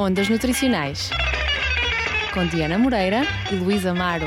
Ondas Nutricionais com Diana Moreira e Luísa Amaro.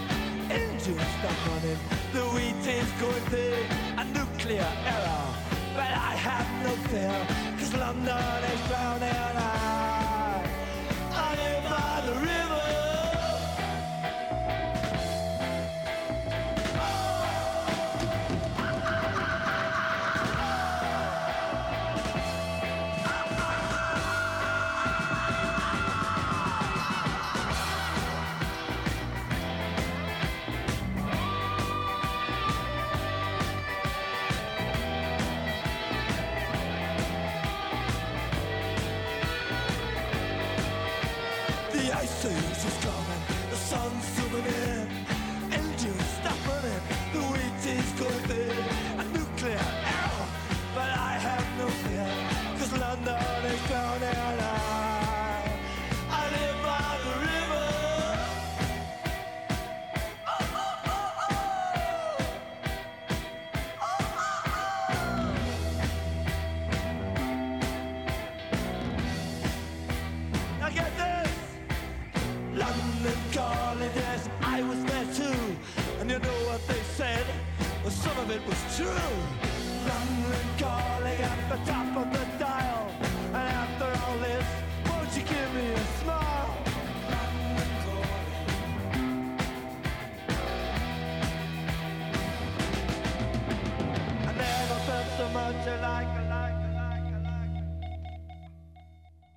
engines stop running, the wheat is going thin, a nuclear error. But I have no fear, cause London is drowning. I, I live by the river. I was there too. And you know what they said? Well, some of it was true. London calling at the top of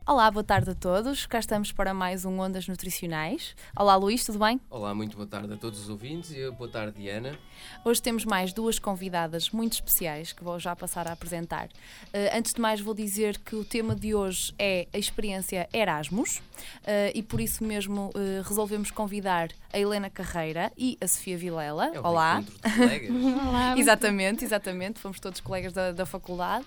Olá, boa tarde a todos. Cá estamos para mais um Ondas Nutricionais. Olá, Luís, tudo bem? Olá, muito boa tarde a todos os ouvintes e boa tarde, Diana. Hoje temos mais duas convidadas muito especiais que vou já passar a apresentar. Eh, antes de mais, vou dizer que o tema de hoje é a experiência Erasmus eh, e por isso mesmo eh, resolvemos convidar a Helena Carreira e a Sofia Vilela. É um Olá. encontro de colegas. Exatamente, exatamente. Fomos todos colegas da, da faculdade.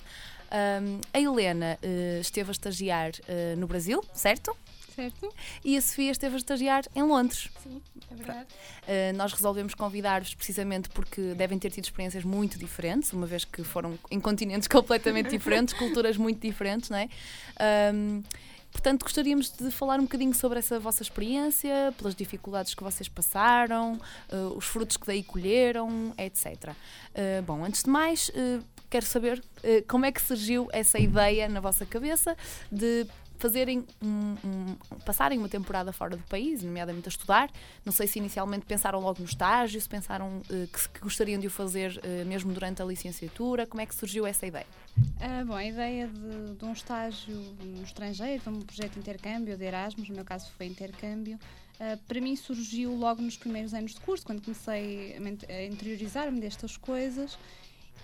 Ahm, a Helena eh, esteve a estagiar eh, no Brasil, certo? Certo? E a Sofia esteve a estagiar em Londres. Sim, é verdade. Uh, nós resolvemos convidar-vos precisamente porque devem ter tido experiências muito diferentes, uma vez que foram em continentes completamente diferentes, culturas muito diferentes, não é? Um, Portanto, gostaríamos de falar um bocadinho sobre essa vossa experiência, pelas dificuldades que vocês passaram, uh, os frutos que daí colheram, etc. Uh, bom, antes de mais, uh, quero saber uh, como é que surgiu essa ideia na vossa cabeça de fazerem um, um- passarem uma temporada fora do país, nomeadamente a estudar. Não sei se inicialmente pensaram logo no estágio, se pensaram eh, que, que gostariam de o fazer eh, mesmo durante a licenciatura. Como é que surgiu essa ideia? Ah, bom, a ideia de, de um estágio no estrangeiro, de um projeto de intercâmbio, de Erasmus, no meu caso foi intercâmbio, ah, para mim surgiu logo nos primeiros anos de curso, quando comecei a interiorizar-me destas coisas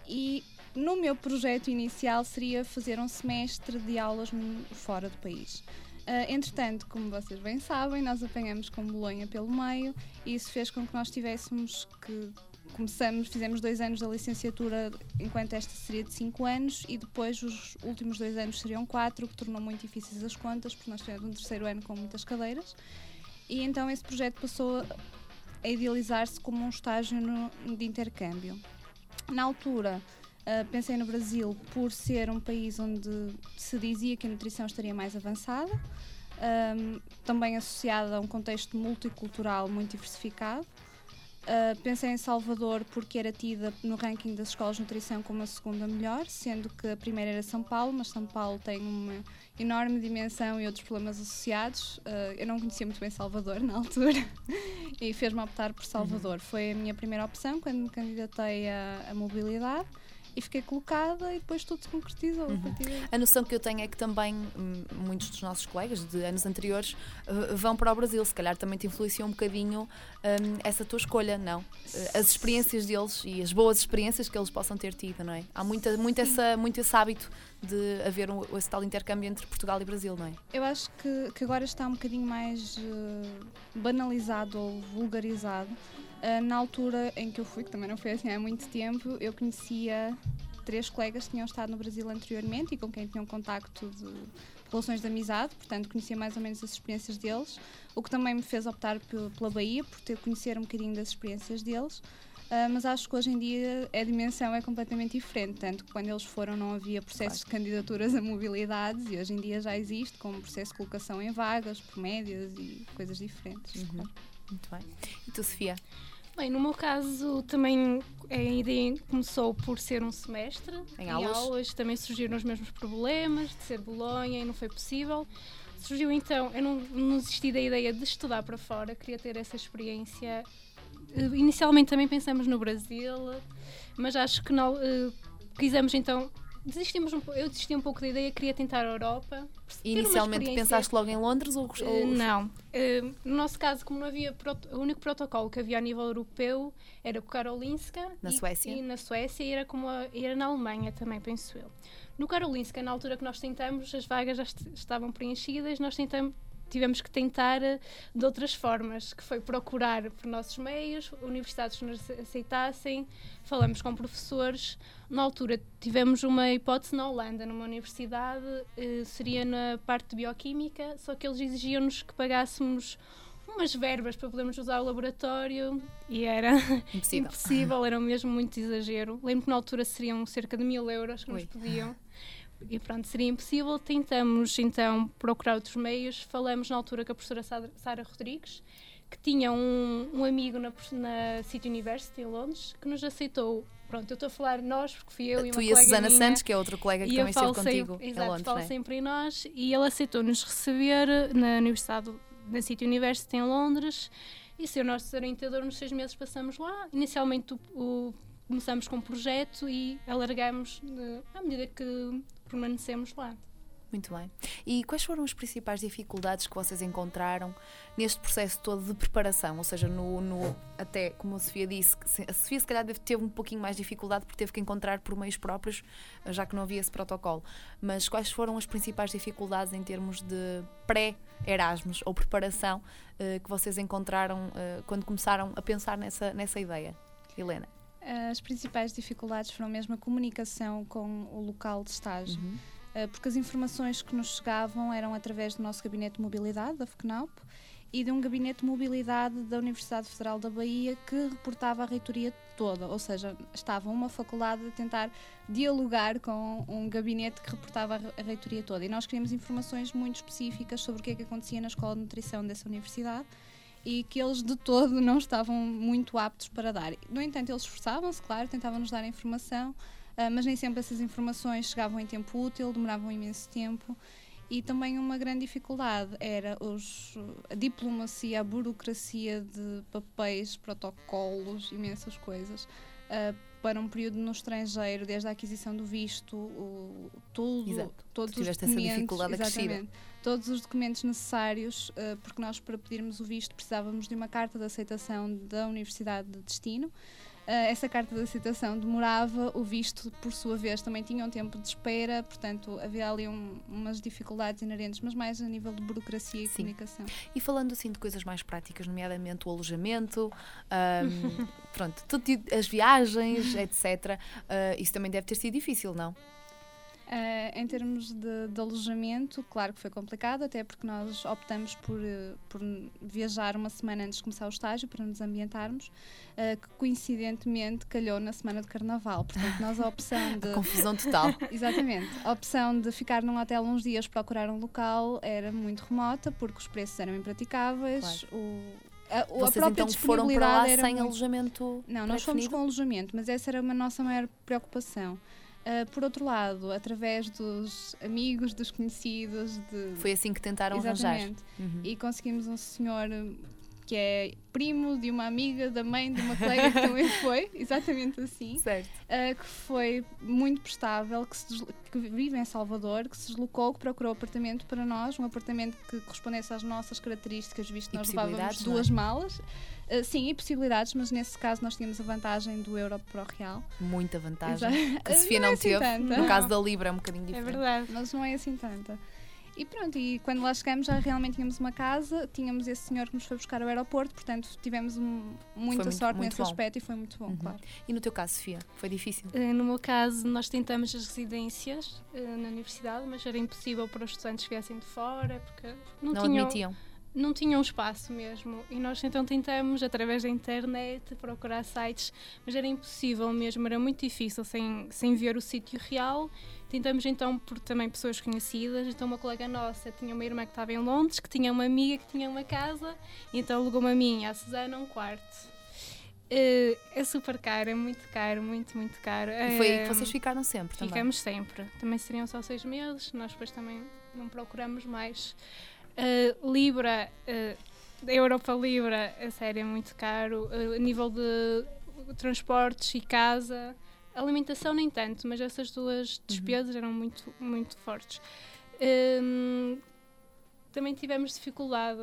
e no meu projeto inicial seria fazer um semestre de aulas fora do país. Ah, entretanto, como vocês bem sabem, nós apanhamos com Bolonha pelo meio e isso fez com que nós tivéssemos que começamos, fizemos dois anos da licenciatura, enquanto esta seria de cinco anos, e depois os últimos dois anos seriam quatro, o que tornou muito difíceis as contas, porque nós tivemos um terceiro ano com muitas cadeiras. E então esse projeto passou a idealizar-se como um estágio no- de intercâmbio. Na altura, ah, pensei no Brasil por ser um país onde se dizia que a nutrição estaria mais avançada, ahm, também associada a um contexto multicultural muito diversificado. Uh, pensei em Salvador porque era tida no ranking das escolas de nutrição como a segunda melhor, sendo que a primeira era São Paulo, mas São Paulo tem uma enorme dimensão e outros problemas associados. Uh, eu não conhecia muito bem Salvador na altura e fez-me optar por Salvador. Foi a minha primeira opção quando me candidatei à mobilidade e fiquei colocada e depois tudo se concretizou. daí. A noção que eu tenho é que também hum, muitos dos nossos colegas de anos anteriores uh, vão para o Brasil. Se calhar também te influenciou um bocadinho hum, essa tua escolha, não? Uh, as experiências deles e as boas experiências que eles possam ter tido, não é? Há muita, muito, essa, muito esse hábito de haver um, esse tal intercâmbio entre Portugal e Brasil, não é? Eu acho que, que agora está um bocadinho mais eh, banalizado ou vulgarizado. Eh, na altura em que eu fui, que também não foi assim há muito tempo, eu conhecia três colegas que tinham estado no Brasil anteriormente e com quem tinham contacto de relações de amizade, portanto conhecia mais ou menos as experiências deles, o que também me fez optar pe- pela Bahia, por ter conhecer um bocadinho das experiências deles. Ah, mas acho que hoje em dia a dimensão é completamente diferente, tanto que quando eles foram não havia processos de candidaturas a mobilidades e hoje em dia já existe, como processo de colocação em vagas, por médias e coisas diferentes. Uhum. claro. Muito bem. E tu, Sofia? Bem, no meu caso também a ideia começou por ser um semestre Em aulas? também surgiram os mesmos problemas de ser Bolonha e não foi possível. Surgiu então, eu não, não desisti da ideia de estudar para fora, queria ter essa experiência. Eh, Inicialmente também pensamos no Brasil, mas acho que não, eh, quisemos então. Desistimos um, eu desisti um pouco da ideia, queria tentar a Europa. Inicialmente pensaste logo em Londres ou, ou Não. Uh, no nosso caso, como não havia o único protocolo que havia a nível europeu era o Karolinska Na e, Suécia? e na Suécia e era como a- era na Alemanha também, penso eu. No Karolinska, na altura que nós tentamos, as vagas já est- estavam preenchidas, nós tentamos tivemos que tentar uh, de outras formas, que foi procurar por nossos meios, universidades que nos aceitassem, falamos com professores. Na altura tivemos uma hipótese na Holanda, numa universidade, eh, seria na parte de bioquímica, só que eles exigiam-nos que pagássemos umas verbas para podermos usar o laboratório e era impossível? impossível, era mesmo muito exagero. Lembro que na altura seriam cerca de mil euros que nos Ui. pediam. E pronto, seria impossível. Tentamos então procurar outros meios. Falamos na altura com a professora Sara- Rodrigues, que tinha um, um amigo na, na City University em Londres, que nos aceitou. Pronto, eu estou a falar nós, porque fui eu e uma tu e a colega Susana minha. Santos, que é outra colega que também esteve contigo sempre, em exato, Londres, falo é? sempre em nós e ele aceitou-nos receber na Universidade, na City University em Londres e ser o nosso orientador nos seis meses passamos lá. Inicialmente o, o- começamos com um projeto e alargamos eh, à medida que permanecemos lá. Muito bem. E quais foram as principais dificuldades que vocês encontraram neste processo todo de preparação? Ou seja, no, no- até como a Sofia disse, a Sofia se calhar teve um pouquinho mais dificuldade porque teve que encontrar por meios próprios, já que não havia esse protocolo. Mas quais foram as principais dificuldades em termos de pré-Erasmus ou preparação eh, que vocês encontraram eh, quando começaram a pensar nessa, nessa ideia? Helena. As principais dificuldades foram mesmo a comunicação com o local de estágio. Uhum. Uh, porque as informações que nos chegavam eram através do nosso gabinete de mobilidade, da FCNAP, e de um gabinete de mobilidade da Universidade Federal da Bahia que reportava a reitoria toda, ou seja, estava uma faculdade a tentar dialogar com um gabinete que reportava a re- a reitoria toda. E nós queríamos informações muito específicas sobre o que é que acontecia na escola de nutrição dessa universidade e que eles de todo não estavam muito aptos para dar. No entanto, eles esforçavam-se, claro, tentavam nos dar informação, ah, mas nem sempre essas informações chegavam em tempo útil, demoravam imenso tempo. E também uma grande dificuldade era os, a diplomacia, a burocracia de papéis, protocolos, imensas coisas. ah, para um período no estrangeiro, desde a aquisição do visto, o, tudo, Exato. todos Tu os documentos, exatamente, todos os documentos necessários, ah, porque nós para pedirmos o visto precisávamos de uma carta de aceitação da universidade de destino. Ah, essa carta de aceitação demorava, o visto, por sua vez, também tinha um tempo de espera, portanto, havia ali um- umas dificuldades inerentes, mas mais a nível de burocracia e Sim. comunicação. E falando assim de coisas mais práticas, nomeadamente o alojamento, ahm, pronto, tudo, as viagens, etc. ah, isso também deve ter sido difícil, não? Ah, em termos de, de alojamento, claro que foi complicado, até porque nós optamos por, eh, por viajar uma semana antes de começar o estágio para nos ambientarmos, ah, que coincidentemente calhou na semana de carnaval. Portanto, nós a opção de. Confusão total. Exatamente. A opção de ficar num hotel uns dias, procurar um local, era muito remota, porque os preços eram impraticáveis. O, a, a Vocês própria então foram para lá sem muito- alojamento Não, nós fomos com alojamento, mas essa era uma nossa maior preocupação. Ah, por outro lado, através dos amigos, dos conhecidos, de. Foi assim que tentaram arranjar. Exatamente. Uhum. E conseguimos um senhor que é primo de uma amiga da mãe de uma colega que também foi, exatamente assim. Certo. Uh, que foi muito prestável, que, se que vive em Salvador, que se deslocou, que procurou apartamento para nós, um apartamento que correspondesse às nossas características, visto que E nós levávamos é? duas malas. Uh, sim, e possibilidades, mas nesse caso nós tínhamos a vantagem do euro para o real. Muita vantagem. Exato. Que a Sofia Não é não assim teve. No caso da Libra é um bocadinho É diferente. verdade. Mas não é assim tanta. E pronto, e quando lá chegamos já realmente tínhamos uma casa, tínhamos esse senhor que nos foi buscar ao aeroporto, portanto tivemos um- muita muito- sorte muito nesse bom. aspecto e foi muito bom, Uhum. claro. E no teu caso, Sofia, foi difícil? Eh, No meu caso, nós tentamos as residências eh, na universidade, mas era impossível para os estudantes que viessem de fora, porque não, Não tinham, admitiam? Não tinham espaço mesmo. E nós então tentamos, através da internet, procurar sites, mas era impossível mesmo, era muito difícil sem, sem ver o sítio real. Tentamos então por também pessoas conhecidas. Então, uma colega nossa tinha uma irmã que estava em Londres, que tinha uma amiga que tinha uma casa, e então alugou-me a e a Susana um quarto. Eh, é super caro, é muito caro, muito, muito caro. E foi aí Eh, que vocês ficaram sempre também? Ficamos sempre. Também seriam só seis meses, nós depois também não procuramos mais. Uh, Libra, uh, Europa Libra, a sério, é muito caro. Uh, a nível de transportes e casa, alimentação nem tanto, mas essas duas despesas eram muito, muito fortes. Um, também tivemos dificuldade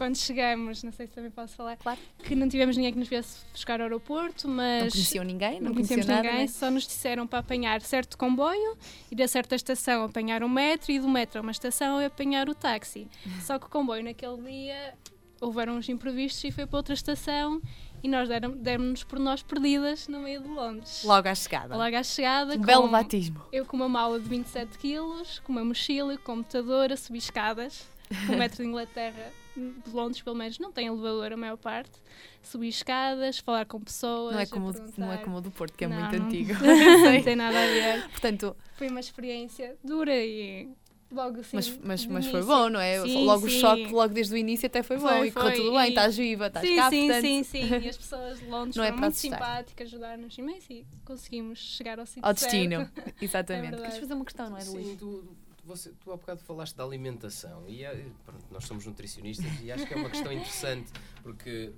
quando chegamos, não sei se também posso falar, Claro. que não tivemos ninguém que nos viesse buscar ao aeroporto, mas Não conheciam ninguém? Não, não nada? ninguém, né? só nos disseram para apanhar certo comboio, ir a certa estação apanhar um metro e do metro a uma estação e apanhar o táxi. Só que o comboio naquele dia houveram uns imprevistos e foi para outra estação e nós demos-nos por nós perdidas no meio de Londres. Logo à chegada. Logo à chegada, um com- belo batismo. eu com uma mala de 27 quilos, com uma mochila, com computador, a subir escadas. O metro de Inglaterra, de Londres pelo menos, não tem elevador a maior parte. Subir escadas, falar com pessoas. Não é, como, o- não é como o do Porto, que é Não, muito não- antigo. não tem nada a ver. Portanto, Foi uma experiência dura e logo assim. mas, mas, mas foi bom, não é? Sim, logo o sim. choque, logo desde o início até foi bom. Foi, e correu tudo bem, e- estás viva, estás Sim, cá, sim, portanto. sim, sim. E as pessoas de Londres Não é foram para muito assustar. simpáticas, ajudaram-nos imenso e conseguimos chegar ao sítio Ao destino. certo. Exatamente. É. Queres fazer uma questão, não é, Luís? Você, tu há bocado falaste da alimentação e é- pronto, nós somos nutricionistas e acho que é uma questão interessante porque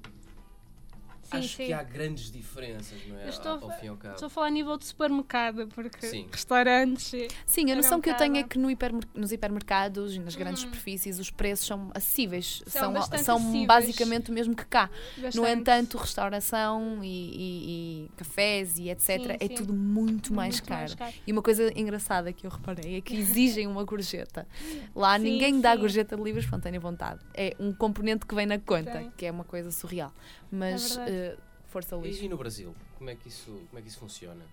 acho sim. que há grandes diferenças, não é? Eu estou ao, a- ao fim e ao cabo. Estou a falar a nível de supermercado, porque Sim. restaurantes. Sim, a noção que eu tenho é que no hipermer- nos hipermercados e nas grandes Uhum. superfícies os preços são acessíveis. São São, são acessíveis. basicamente o mesmo que cá. No bastante- entanto, restauração e, e- e cafés e etc. Sim, é sim. tudo muito, mais, muito caro. E uma coisa engraçada que eu reparei é que exigem uma gorjeta. Lá Sim, ninguém dá gorjeta de livre espontânea vontade. É um componente que vem na conta, Tem. que é uma coisa surreal. Mas verdade. Força Luís. E, e no Brasil, como é, que isso, como é que isso funciona?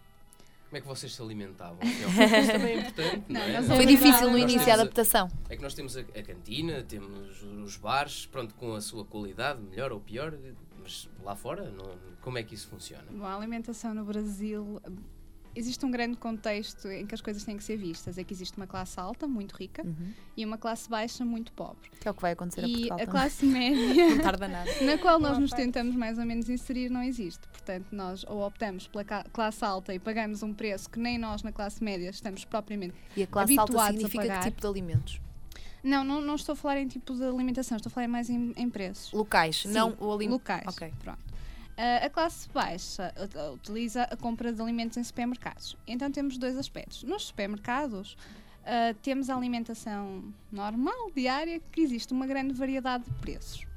Como é que vocês se alimentavam? Isso também é importante, não, Não, é? Foi É difícil no início a- adaptação. É que nós temos a, a cantina, temos os bares, pronto, com a sua qualidade, melhor ou pior, mas lá fora, não- como é que isso funciona? Bom, a alimentação no Brasil. Existe um grande contexto em que as coisas têm que ser vistas. É que existe uma classe alta, muito rica, Uhum. e uma classe baixa, muito pobre. Que é o que vai acontecer a E Portugal a também. classe média, Não tarda nada. na qual nós Boa nos parte. tentamos mais ou menos inserir, não existe. Portanto, nós ou optamos pela classe alta e pagamos um preço que nem nós na classe média estamos propriamente. E a classe alta Habituados a significa que pagar. tipo de alimentos? Não, não, não estou a falar em tipo de alimentação, estou a falar mais em, em preços. Locais, Sim, não o alimento. locais. Ok. Pronto. Ah, a classe baixa ut- utiliza a compra de alimentos em supermercados. Então temos dois aspectos. Nos supermercados ah, temos a alimentação normal, diária, que existe uma grande variedade de preços.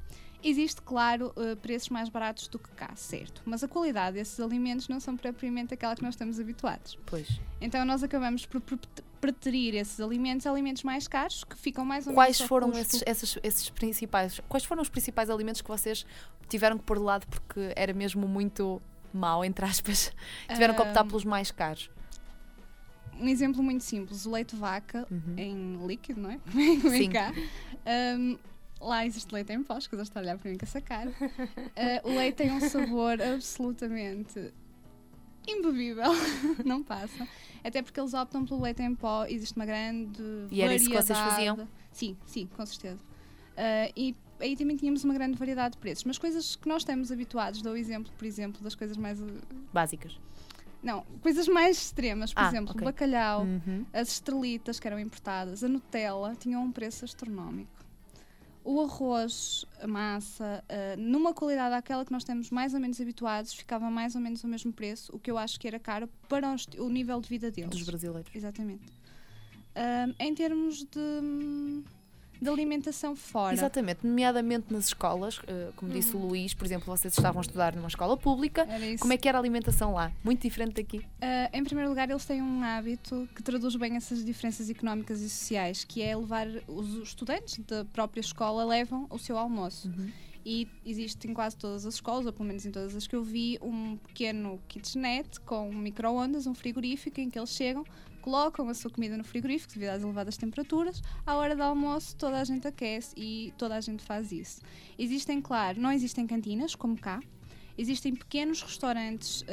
Existe, claro, eh, preços mais baratos do que cá, certo. Mas a qualidade desses alimentos não são propriamente aquela que nós estamos habituados. Pois. Então nós acabamos por pre- preterir esses alimentos a alimentos mais caros, que ficam mais ou Quais foram esses, esses, esses principais? Quais foram os principais alimentos que vocês tiveram que pôr de lado porque era mesmo muito mau, entre aspas? Tiveram que optar pelos mais caros. Um exemplo muito simples, o leite de vaca Uhum. em líquido, não é? Como é Sim. cá. Ahm, lá existe leite em pó, as coisas estão a olhar para mim com essa cara. Ah, o leite tem um sabor absolutamente imbebível, não passa. Até porque eles optam pelo leite em pó, existe uma grande E era isso que vocês variedade. faziam? Sim, sim, com certeza. Ah, e aí também tínhamos uma grande variedade de preços, mas coisas que nós estamos habituados, dou o exemplo, por exemplo, das coisas mais. uh, Básicas. Não, coisas mais extremas, por Ah, exemplo, ok. o bacalhau, Uhum. as estrelitas que eram importadas, a Nutella, tinham um preço astronómico. O arroz, a massa, ah, numa qualidade àquela que nós estamos mais ou menos habituados, ficava mais ou menos o mesmo preço, o que eu acho que era caro para o, o nível de vida deles. Dos brasileiros. Exatamente. Ah, em termos de, de alimentação fora. Exatamente, nomeadamente nas escolas, eh, como disse o Luís, por exemplo, vocês estavam a estudar numa escola pública. Como é que era a alimentação lá? Muito diferente daqui. Ah, em primeiro lugar, eles têm um hábito que traduz bem essas diferenças económicas e sociais, que é levar os estudantes da própria escola levam o seu almoço. E existe em quase todas as escolas, ou pelo menos em todas as que eu vi, um pequeno kitchenette com um micro-ondas, um frigorífico, em que eles chegam, colocam a sua comida no frigorífico devido às elevadas temperaturas. À hora do almoço, toda a gente aquece e toda a gente faz isso. Existem, claro, não existem cantinas, como cá. Existem pequenos restaurantes,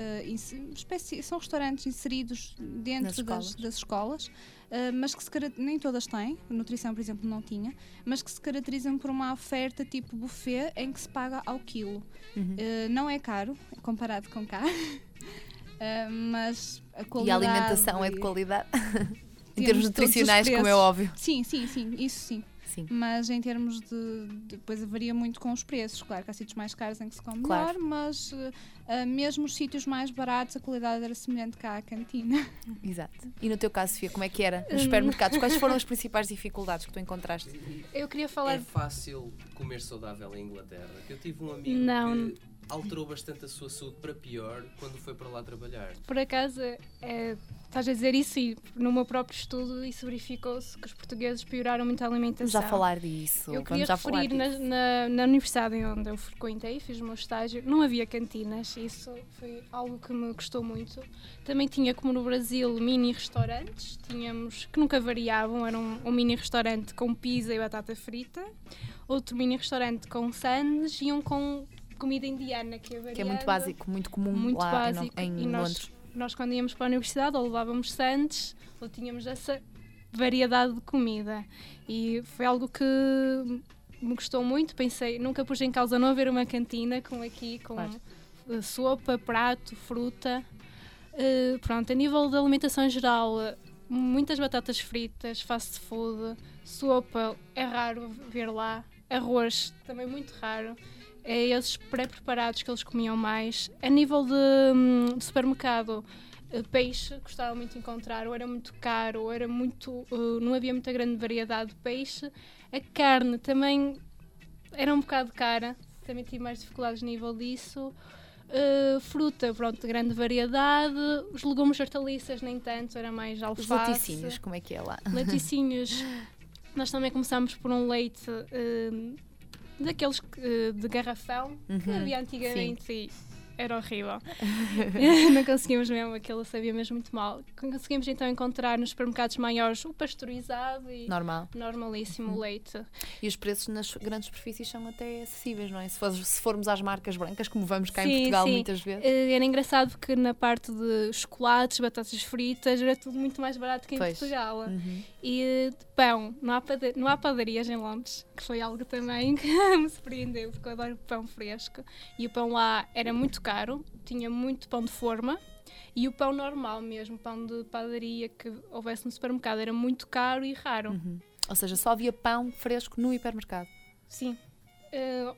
espécie- são restaurantes inseridos dentro das, escolas. das escolas, eh, mas que nem todas têm, nutrição, por exemplo, não tinha, mas que se caracterizam por uma oferta tipo buffet em que se paga ao quilo. Uhum. Eh, não é caro comparado com cá, Eh, mas a E a qualidade. alimentação é de qualidade. em termos nutricionais, como é óbvio. Sim, sim, sim, isso sim. Sim. Mas em termos de. Depois varia muito com os preços. Claro que há sítios mais caros em que se come Claro. melhor, mas eh, mesmo os sítios mais baratos, a qualidade era semelhante cá à cantina. Exato. E no teu caso, Sofia, como é que era? Nos Hum. supermercados, quais foram as principais dificuldades que tu encontraste? Eu queria falar. É fácil comer saudável em Inglaterra. Que eu tive um amigo Não. que alterou bastante a sua saúde para pior quando foi para lá trabalhar. Por acaso, é, estás a dizer isso e no meu próprio estudo isso verificou-se que os portugueses pioraram muito a alimentação. Vamos já falar disso. Eu queria Vamos referir na, disso. na, na universidade onde eu frequentei, fiz o meu estágio, não havia cantinas, isso foi algo que me custou muito. Também tinha, como no Brasil, mini restaurantes, tínhamos que nunca variavam, era um, um mini restaurante com pizza e batata frita, outro mini restaurante com sandes e um com comida indiana, que é Que é muito básico, muito comum muito lá em- básico. em, e nós, Londres. nós, quando íamos para a universidade, ou levávamos sandes, ou tínhamos essa variedade de comida. E foi algo que me gostou muito. Pensei, nunca pus em causa não haver uma cantina com aqui, com Claro. sopa, prato, fruta. Eh, pronto, a nível da alimentação em geral, muitas batatas fritas, fast food, sopa, é raro ver lá. Arroz, também muito raro. É esses pré-preparados que eles comiam mais. A nível de, hum, de supermercado, eh, peixe gostava muito de encontrar, ou era muito caro, ou era muito. eh, não havia muita grande variedade de peixe. A carne também era um bocado cara, também tive mais dificuldades a nível disso. Eh, fruta, pronto, de grande variedade. Os legumes hortaliças, nem tanto, era mais Os alface. laticínios, como é que é lá? Laticínios. Nós também começámos por um leite hum, daqueles que, eh, de garrafão que Uhum, havia antigamente e era horrível. não conseguimos mesmo, aquilo sabia mesmo muito mal. Conseguimos então encontrar nos supermercados maiores o pasteurizado e Normal. normalíssimo Uhum. leite. E os preços nas grandes superfícies são até acessíveis, não é? Se, for- se formos às marcas brancas, como vamos cá em Sim, Portugal sim. muitas vezes. Eh, Era engraçado porque na parte de chocolates, batatas fritas, era tudo muito mais barato que em Pois. Portugal. Uhum. E de pão, não há, não há padarias em Londres, que foi algo também que me surpreendeu, porque eu adoro pão fresco. E o pão lá era muito caro, tinha muito pão de forma. E o pão normal mesmo, pão de padaria que houvesse no supermercado, era muito caro e raro. Uhum. Ou seja, só havia pão fresco no hipermercado. Sim. Eh,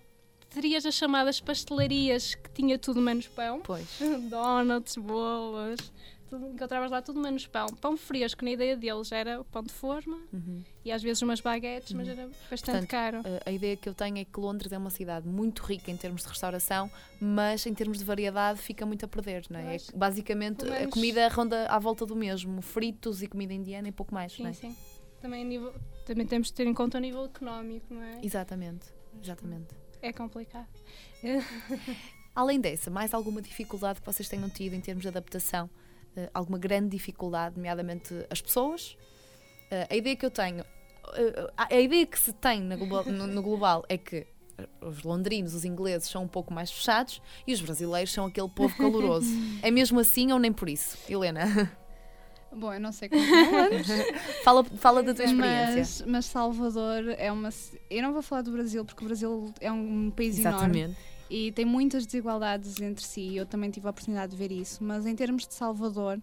terias as chamadas pastelarias, que tinha tudo menos pão. Pois. Donuts, bolos, tudo, encontravas lá tudo menos pão. Pão fresco, na ideia deles, era o pão de forma Uhum. e às vezes umas baguetes, mas Uhum. era bastante Portanto, caro. Uh, a ideia que eu tenho é que Londres é uma cidade muito rica em termos de restauração, mas em termos de variedade fica muito a perder, não é? acho- Basicamente pelo a menos- comida ronda à volta do mesmo, fritos e comida indiana e pouco mais, Sim, não é? sim. Também, a nível, também temos de ter em conta o nível económico, não é? Exatamente, exatamente. É complicado. Além dessa, mais alguma dificuldade que vocês tenham tido em termos de adaptação? Uh, alguma grande dificuldade, nomeadamente as pessoas? Uh, a ideia que eu tenho, uh, a ideia que se tem na global- no, no global é que os londrinos, os ingleses são um pouco mais fechados e os brasileiros são aquele povo caloroso. é mesmo assim ou nem por isso? Helena, Bom, eu não sei como é fala, fala da tua experiência. mas, mas Salvador é uma. Eu não vou falar do Brasil, porque o Brasil é um país enorme Exatamente. E tem muitas desigualdades entre si. e Eu também tive a oportunidade de ver isso. Mas em termos de Salvador,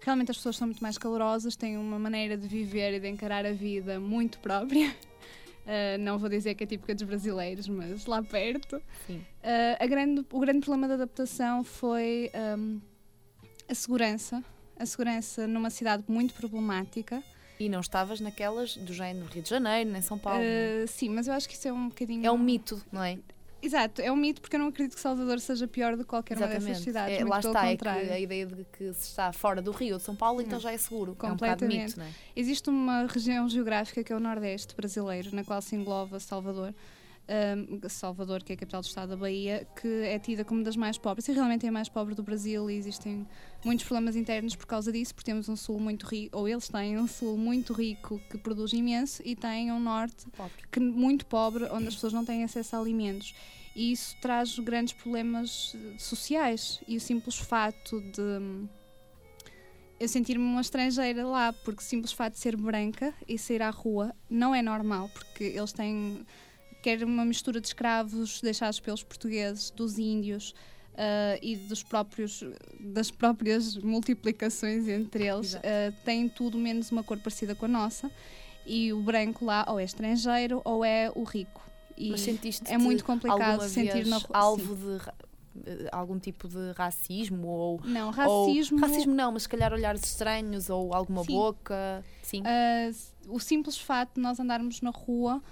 realmente as pessoas são muito mais calorosas, têm uma maneira de viver e de encarar a vida muito própria. Uh, não vou dizer que é típica dos brasileiros, mas lá perto. Sim. Uh, a grande, o grande problema da adaptação foi um, a segurança. A segurança numa cidade muito problemática. E não estavas naquelas do género Rio de Janeiro, nem São Paulo. Uh, sim, mas eu acho que isso é um bocadinho. é um mito, não é? Exato, é um mito porque eu não acredito que Salvador seja pior do que qualquer uma dessas cidades. É, lá está, é que a ideia de que se está fora do Rio de São Paulo, então Não. já é seguro. É um bocado Completamente. mito, não é? Existe uma região geográfica que é o Nordeste brasileiro, na qual se engloba Salvador. Um, Salvador, que é a capital do estado da Bahia, que é tida como das mais pobres, e realmente é a mais pobre do Brasil, e existem muitos problemas internos por causa disso, porque temos um sul muito rico, ou eles têm um sul muito rico que produz imenso, e têm um norte Pobre. que muito pobre, onde as pessoas não têm acesso a alimentos. E isso traz grandes problemas eh, sociais. E o simples fato de hum, eu sentir-me uma estrangeira lá, porque o simples fato de ser branca e sair à rua não é normal, porque eles têm quer uma mistura de escravos deixados pelos portugueses, dos índios. ah, e dos próprios das próprias multiplicações entre eles ah, têm tudo menos uma cor parecida com a nossa e o branco lá ou é estrangeiro ou é o rico e Mas sentiste é muito complicado sentir na alvo de ra- eh, algum tipo de racismo ou não ou- racismo racismo não, mas se calhar olhares estranhos ou alguma Sim. boca, sim. S- o simples fato de nós andarmos na rua,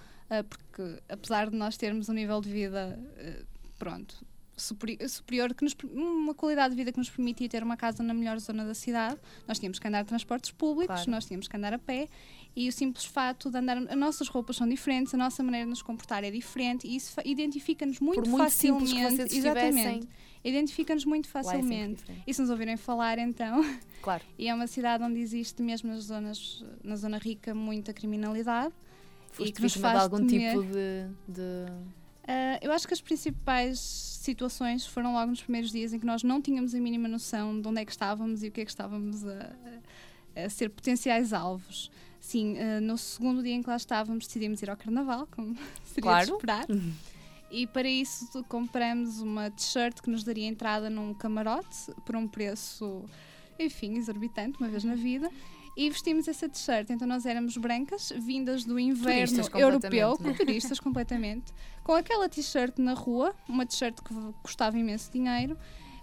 porque apesar de nós termos um nível de vida, ah, pronto, superi- superior, que nos, uma qualidade de vida que nos permitia ter uma casa na melhor zona da cidade, nós tínhamos que andar de transportes públicos, Claro. nós tínhamos que andar a pé, e o simples fato de andar, as nossas roupas são diferentes, a nossa maneira de nos comportar é diferente, e isso identifica-nos muito muito facilmente. exatamente. Identifica-nos muito é facilmente. diferente. E se nos ouvirem falar, então, Claro. e é uma cidade onde existe, mesmo nas zonas, na zona rica, muita criminalidade. Foste que nos vítima de faz algum temer. tipo de, de- Ah, eu acho que as principais situações foram logo nos primeiros dias em que nós não tínhamos a mínima noção de onde é que estávamos e o que é que estávamos a, a- ser potenciais alvos. Sim, ah, no segundo dia em que lá estávamos, decidimos ir ao carnaval, como seria Claro. de esperar. E para isso compramos uma t-shirt que nos daria entrada num camarote por um preço, enfim, exorbitante, uma vez na vida. E vestimos essa t-shirt. Então nós éramos brancas, vindas do inverno Turistas europeu, completamente, não é? turistas completamente, com aquela t-shirt na rua, uma t-shirt que custava imenso dinheiro.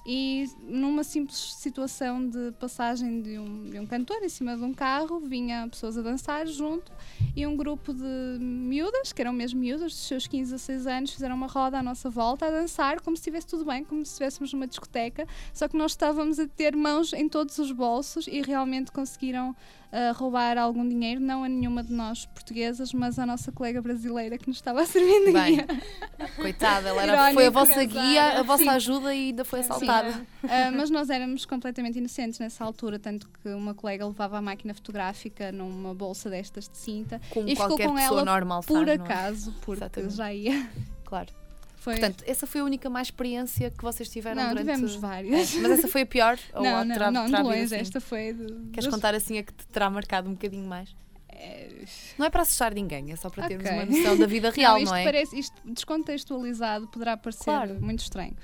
E numa simples situação de passagem de um, de um cantor em cima de um carro, vinha pessoas a dançar junto e um grupo de miúdas, que eram mesmo miúdas, dos seus 15 a 16 anos, fizeram uma roda à nossa volta a dançar como se estivesse tudo bem, como se estivéssemos numa discoteca, só que nós estávamos a ter mãos em todos os bolsos e realmente conseguiram ah, roubar algum dinheiro, não a nenhuma de nós portuguesas, mas à nossa colega brasileira que nos estava a servir de Bem, guia. Coitada, ela era, foi a vossa guia, a vossa Sim. ajuda e ainda foi assaltada. Ah, mas nós éramos completamente inocentes nessa altura, tanto que uma colega levava a máquina fotográfica numa bolsa destas de cinta Como E ficou com pessoa ela normal por faz, é? acaso, porque Exatamente. já ia. Claro. Foi... Portanto, essa foi a única mais experiência que vocês tiveram não, durante... tivemos É, várias. Mas essa foi a pior? Ou não, a não, terá, não, de longe. assim? Esta foi. De, Queres das- contar assim a que te terá marcado um bocadinho mais? É, Não é para assustar ninguém, é só para termos Ok. uma noção da vida real, isto não, é? Parece, isto descontextualizado poderá parecer Claro. muito estranho.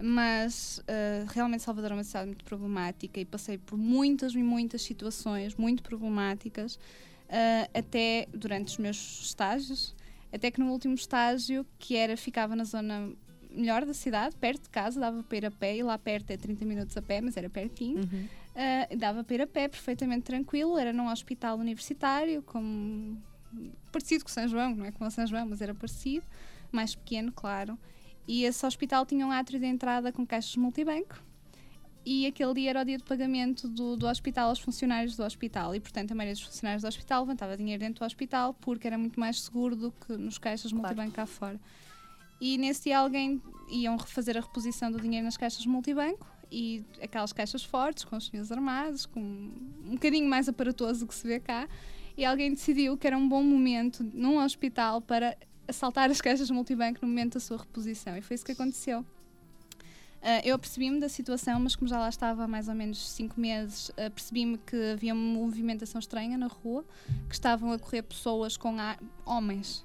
Mas ah, realmente Salvador é uma cidade muito problemática e passei por muitas e muitas situações muito problemáticas, ah, até durante os meus estágios, até que no último estágio, que era, ficava na zona melhor da cidade, perto de casa, dava para ir a pé, e lá perto é 30 minutos a pé, mas era pertinho. Uhum. Ah, dava para ir a pé perfeitamente tranquilo, era num hospital universitário, como parecido com São João, não é como São João, mas era parecido, mais pequeno, claro. E esse hospital tinha um átrio de entrada com caixas multibanco. E aquele dia era o dia de pagamento do, do hospital aos funcionários do hospital. E, portanto, a maioria dos funcionários do hospital levantava dinheiro dentro do hospital porque era muito mais seguro do que nos caixas Claro. multibanco cá fora. E nesse dia alguém iam fazer a reposição do dinheiro nas caixas multibanco e aquelas caixas fortes, com os senhores armados, com um bocadinho mais aparatoso que se vê cá. E alguém decidiu que era um bom momento num hospital para assaltar as caixas multibanco no momento da sua reposição. E foi isso que aconteceu. Ah, eu percebi-me da situação, mas como já lá estava há mais ou menos cinco meses, ah, percebi-me que havia uma movimentação estranha na rua, que estavam a correr pessoas com ar- homens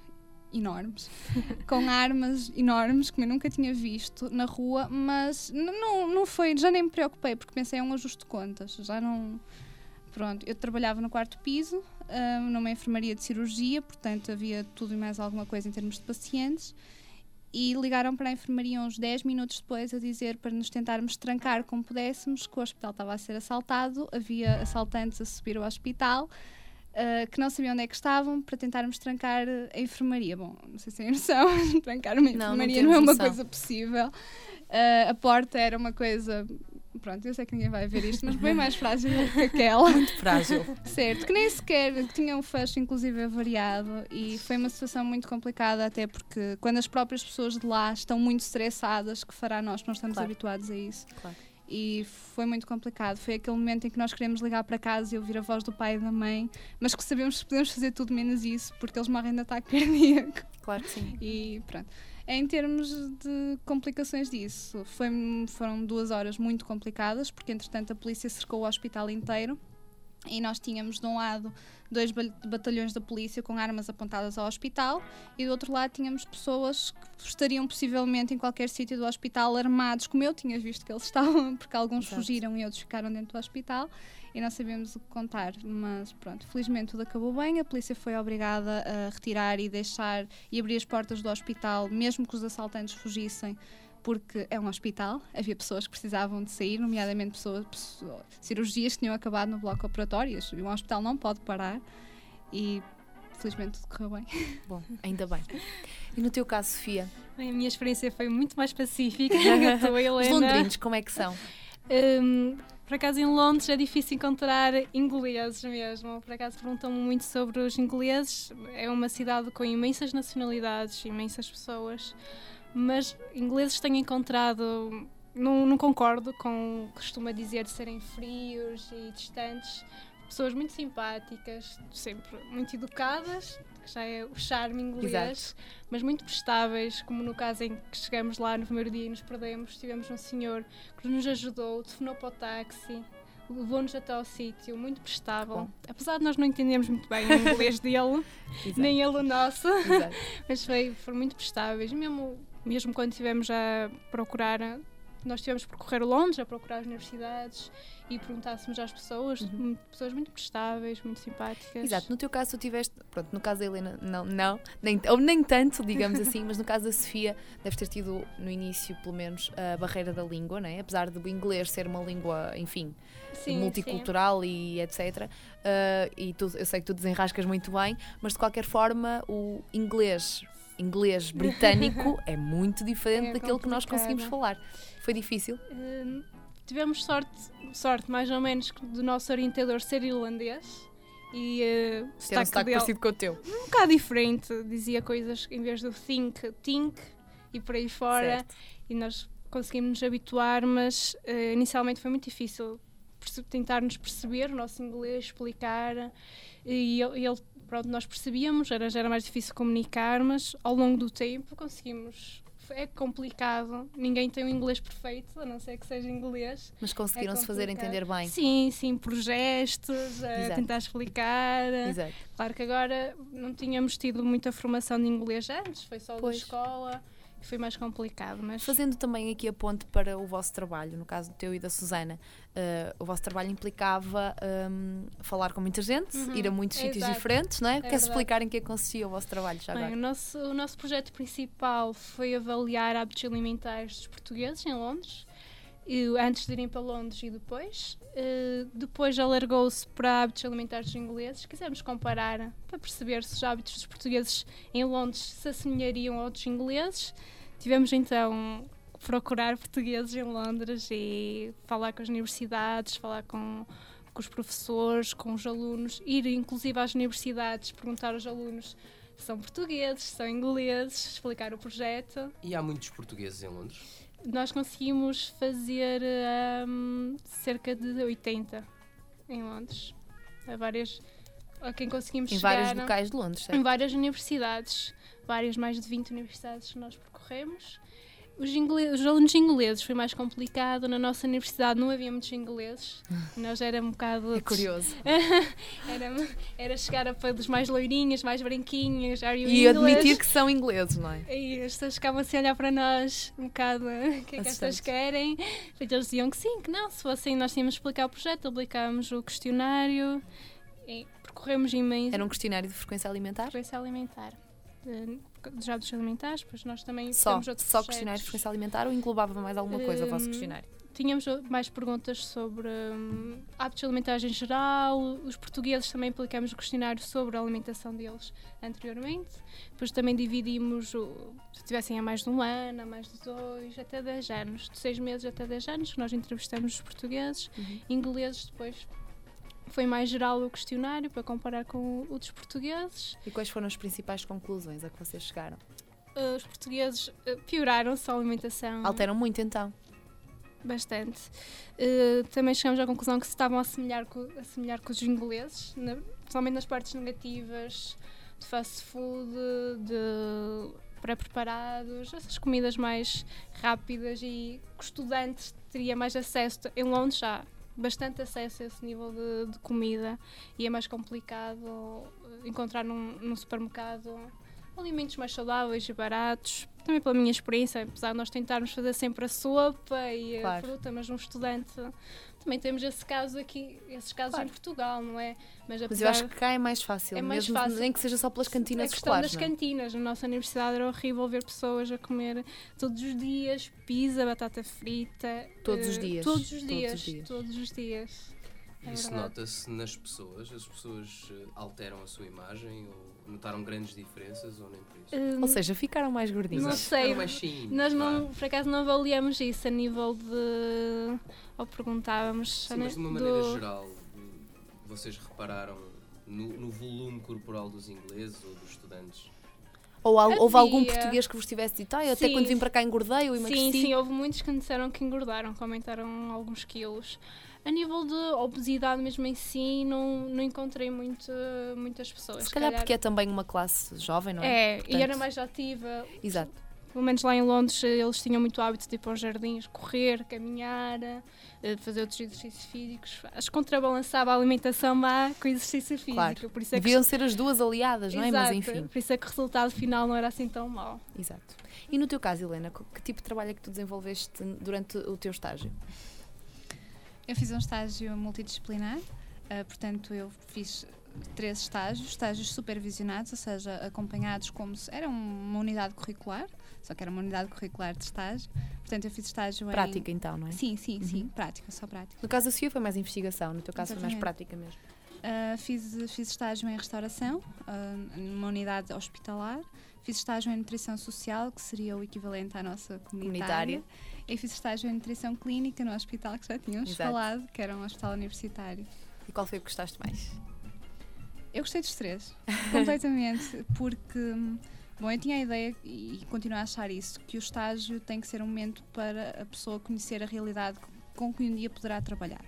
enormes, com armas enormes, que eu nunca tinha visto na rua, mas não, não foi, já nem me preocupei, porque pensei é um ajuste de contas, já não... Pronto, eu trabalhava no quarto piso, ah, numa enfermaria de cirurgia, portanto havia tudo e mais alguma coisa em termos de pacientes, e ligaram para a enfermaria uns 10 minutos depois a dizer para nos tentarmos trancar como pudéssemos, que o hospital estava a ser assaltado, havia assaltantes a subir ao hospital, ah, que não sabiam onde é que estavam, para tentarmos trancar a enfermaria. Bom, não sei se têm noção, trancar uma Não, não enfermaria não, é uma noção. coisa possível. Ah, a porta era uma coisa. Pronto, eu sei que ninguém vai ver isto, mas bem mais frágil do que aquela. Frágil. Certo, que nem sequer que tinha um fecho, inclusive, variado, e foi uma situação muito complicada, até porque quando as próprias pessoas de lá estão muito estressadas, que fará nós que não estamos Claro. habituados a isso. Claro. E foi muito complicado. Foi aquele momento em que nós queremos ligar para casa e ouvir a voz do pai e da mãe, mas que sabemos que podemos fazer tudo menos isso, porque eles morrem de ataque cardíaco. Claro que sim. E pronto. Em termos de complicações disso, foi, foram duas horas muito complicadas, porque entretanto a polícia cercou o hospital inteiro e nós tínhamos de um lado dois batalhões da polícia com armas apontadas ao hospital e do outro lado tínhamos pessoas que estariam possivelmente em qualquer sítio do hospital armados, como eu tinha visto que eles estavam, porque alguns Exato. fugiram e outros ficaram dentro do hospital e não sabíamos o que contar, mas pronto, felizmente tudo acabou bem, a polícia foi obrigada a retirar e deixar e abrir as portas do hospital, mesmo que os assaltantes fugissem, porque é um hospital, havia pessoas que precisavam de sair, nomeadamente pessoas, pessoas- cirurgias que tinham acabado no bloco operatório, e um hospital não pode parar e felizmente tudo correu bem. Bom, ainda bem. E no teu caso, Sofia, Bem, A minha experiência foi muito mais pacífica que a tua, os londrinos, como é que são? Hum, por acaso em Londres é difícil encontrar ingleses mesmo. Por acaso perguntam-me muito sobre os ingleses. É uma cidade com imensas nacionalidades, imensas pessoas. Mas ingleses tenho encontrado. Não, não concordo com o que costuma dizer de serem frios e distantes. Pessoas muito simpáticas, sempre muito educadas, que já é o charme inglês, mas muito prestáveis, como no caso em que chegamos lá no primeiro dia e nos perdemos. Tivemos um senhor que nos ajudou, telefonou para o táxi, levou-nos até ao sítio, muito prestável. Bom. Apesar de nós não entendermos muito bem o inglês dele, Exato. nem ele o nosso, Exato. mas foi, foram muito prestáveis. Mesmo, mesmo quando estivemos a procurar, nós tivemos por correr Londres, a procurar as universidades e perguntássemos às pessoas, Uhum. pessoas muito prestáveis, muito simpáticas. Exato, no teu caso tu tiveste, pronto, no caso da Helena, não, não nem, ou nem tanto, digamos assim, mas no caso da Sofia, deves ter tido no início, pelo menos, a barreira da língua, né? apesar do inglês ser uma língua, enfim, Sim, multicultural e etc. Uh, e tu, eu sei que tu desenrascas muito bem, mas de qualquer forma o inglês, inglês britânico é muito diferente É daquilo que nós conseguimos complicado. falar. Foi difícil? Hum, tivemos sorte, sorte mais ou menos do nosso orientador ser irlandês e uh, Ter um sotaque sotaque dele parecido com o teu. um bocado diferente, dizia coisas em vez do think, think e por aí fora Certo. e nós conseguimos nos habituar, mas uh, inicialmente foi muito difícil tentar nos perceber o nosso inglês, explicar e ele, ele- pronto, nós percebíamos, era, já era mais difícil comunicar, mas ao longo do tempo conseguimos. É complicado, ninguém tem o inglês perfeito, a não ser que seja inglês. Mas conseguiram-se fazer complicado. entender bem. Sim, sim, por gestos, a Exato. tentar explicar. Exato. Claro que agora não tínhamos tido muita formação de inglês antes, foi só Pois. da escola foi mais complicado, mas Fazendo também aqui a ponte para o vosso trabalho, no caso do teu e da Susana, eh, o vosso trabalho implicava hum, falar com muita gente, Uhum, ir a muitos sítios exato. diferentes, não é? Queres verdade. explicar em que consistia o vosso trabalho já Bem, agora? o, nosso, o nosso projeto principal foi avaliar hábitos alimentares dos portugueses em Londres e antes de irem para Londres e depois. Eh, depois alargou-se para hábitos alimentares ingleses. Quisemos comparar para perceber se os hábitos dos portugueses em Londres se assemelhariam aos dos ingleses. Tivemos então procurar portugueses em Londres e falar com as universidades, falar com, com os professores, com os alunos, ir inclusive às universidades, perguntar aos alunos se são portugueses, se são ingleses, explicar o projeto. E há muitos portugueses em Londres? Nós conseguimos fazer hum, cerca de 80 em Londres. A várias. A quem conseguimos Em chegar. vários locais de Londres, Em certo? várias universidades. Várias, mais de 20 universidades que nós percorremos. Os, os alunos ingleses foi mais complicado. Na nossa universidade não havia muitos ingleses. Nós era um bocado. É curioso. era, era chegar a dos mais loirinhos, mais branquinhos. Are you E English? admitir que são ingleses, não é? E as pessoas ficavam assim a olhar para nós um bocado o que é que estas querem. Depois eles diziam que sim, que não. Se fossem, nós tínhamos de explicar o projeto, aplicávamos o questionário e percorremos imenso Era um questionário de frequência alimentar? frequência alimentar. Dos hábitos alimentares, pois nós também Só, só questionário de projetos. frequência alimentar ou englobava mais alguma coisa o vosso Hum, questionário? Tínhamos mais perguntas sobre hum, hábitos alimentares em geral. Os portugueses também aplicamos o questionário sobre a alimentação deles anteriormente. Depois também dividimos, o, se tivessem há mais de um ano, há mais de dois, até 10 anos. De 6 meses até 10 anos, nós entrevistamos os portugueses. Uhum. Ingleses depois foi mais geral o questionário para comparar com o dos portugueses. E quais foram as principais conclusões a que vocês chegaram? Uh, Os portugueses uh, pioraram a alimentação. Alteram muito então. Bastante. Uh, também chegamos à conclusão que se estavam a assemelhar com, a assemelhar com os ingleses, na, principalmente nas partes negativas de fast food, de pré-preparados, essas comidas mais rápidas e que o estudante teria mais acesso. Em Londres há bastante acesso a esse nível de, de comida e é mais complicado encontrar num, num supermercado alimentos mais saudáveis e baratos. Também pela minha experiência, apesar de nós tentarmos fazer sempre a sopa e a Claro. fruta, mas um estudante também temos esse caso aqui, esses casos Claro. em Portugal, não é? Mas, Mas eu acho que cá é mais fácil, É mais fácil. nem que seja só pelas a cantinas questão escolares. das não é? cantinas. Na nossa universidade era horrível ver pessoas a comer todos os dias pizza, batata frita. Todos os eh, dias. Todos os Todos os dias. dias. Todos os dias. É Isso nota-se nas pessoas? As pessoas eh, alteram a sua imagem ou notaram grandes diferenças ou nem por isso? Hum, Ou seja, ficaram mais gordinhos. Não sei. Ficaram mais chininhos, Nós não, por acaso não avaliamos isso a nível de. Ou perguntávamos. Sim, né, mas de uma do- maneira geral, eh, vocês repararam no, no volume corporal dos ingleses ou dos estudantes? Ou al- houve algum português que vos tivesse dito, ah, eu até Sim. quando vim para cá engordei, eu emagreci. Sim, sim, houve muitos que me disseram que engordaram, que aumentaram alguns quilos. A nível de obesidade mesmo em si, não, não encontrei muito, muitas pessoas. Se calhar porque é também uma classe jovem, não é? É, e era Portanto- mais ativa. Exato. Pelo menos lá em Londres eles tinham muito hábito de ir para os jardins, correr, caminhar, eh, fazer outros exercícios físicos. Acho que contrabalançava a alimentação má com o exercício físico. Claro. Por isso é que Deviam ser as duas aliadas, não é? Mas Exato, enfim. Por isso é que o resultado final não era assim tão mau. Exato. E no teu caso, Helena, que tipo de trabalho é que tu desenvolveste durante o teu estágio? Eu fiz um estágio multidisciplinar, ah, portanto, eu fiz três estágios, estágios supervisionados, ou seja, acompanhados como se era uma unidade curricular, só que era uma unidade curricular de estágio. Portanto, eu fiz estágio em. Prática, então, não é? Sim, sim, sim, Uhum. prática, só prática. No caso da Sofia foi mais investigação, no teu caso foi mais Exatamente. prática mesmo. Ah, fiz, fiz estágio em restauração, ah, numa unidade hospitalar. Fiz estágio em nutrição social, que seria o equivalente à nossa comunitária. Comunitária. E fiz estágio em nutrição clínica no hospital que já tínhamos Exato. falado, que era um hospital universitário. E qual foi o que gostaste mais? Eu gostei dos três, completamente, porque, bom, eu tinha a ideia e continuo a achar isso, que o estágio tem que ser um momento para a pessoa conhecer a realidade com que um dia poderá trabalhar.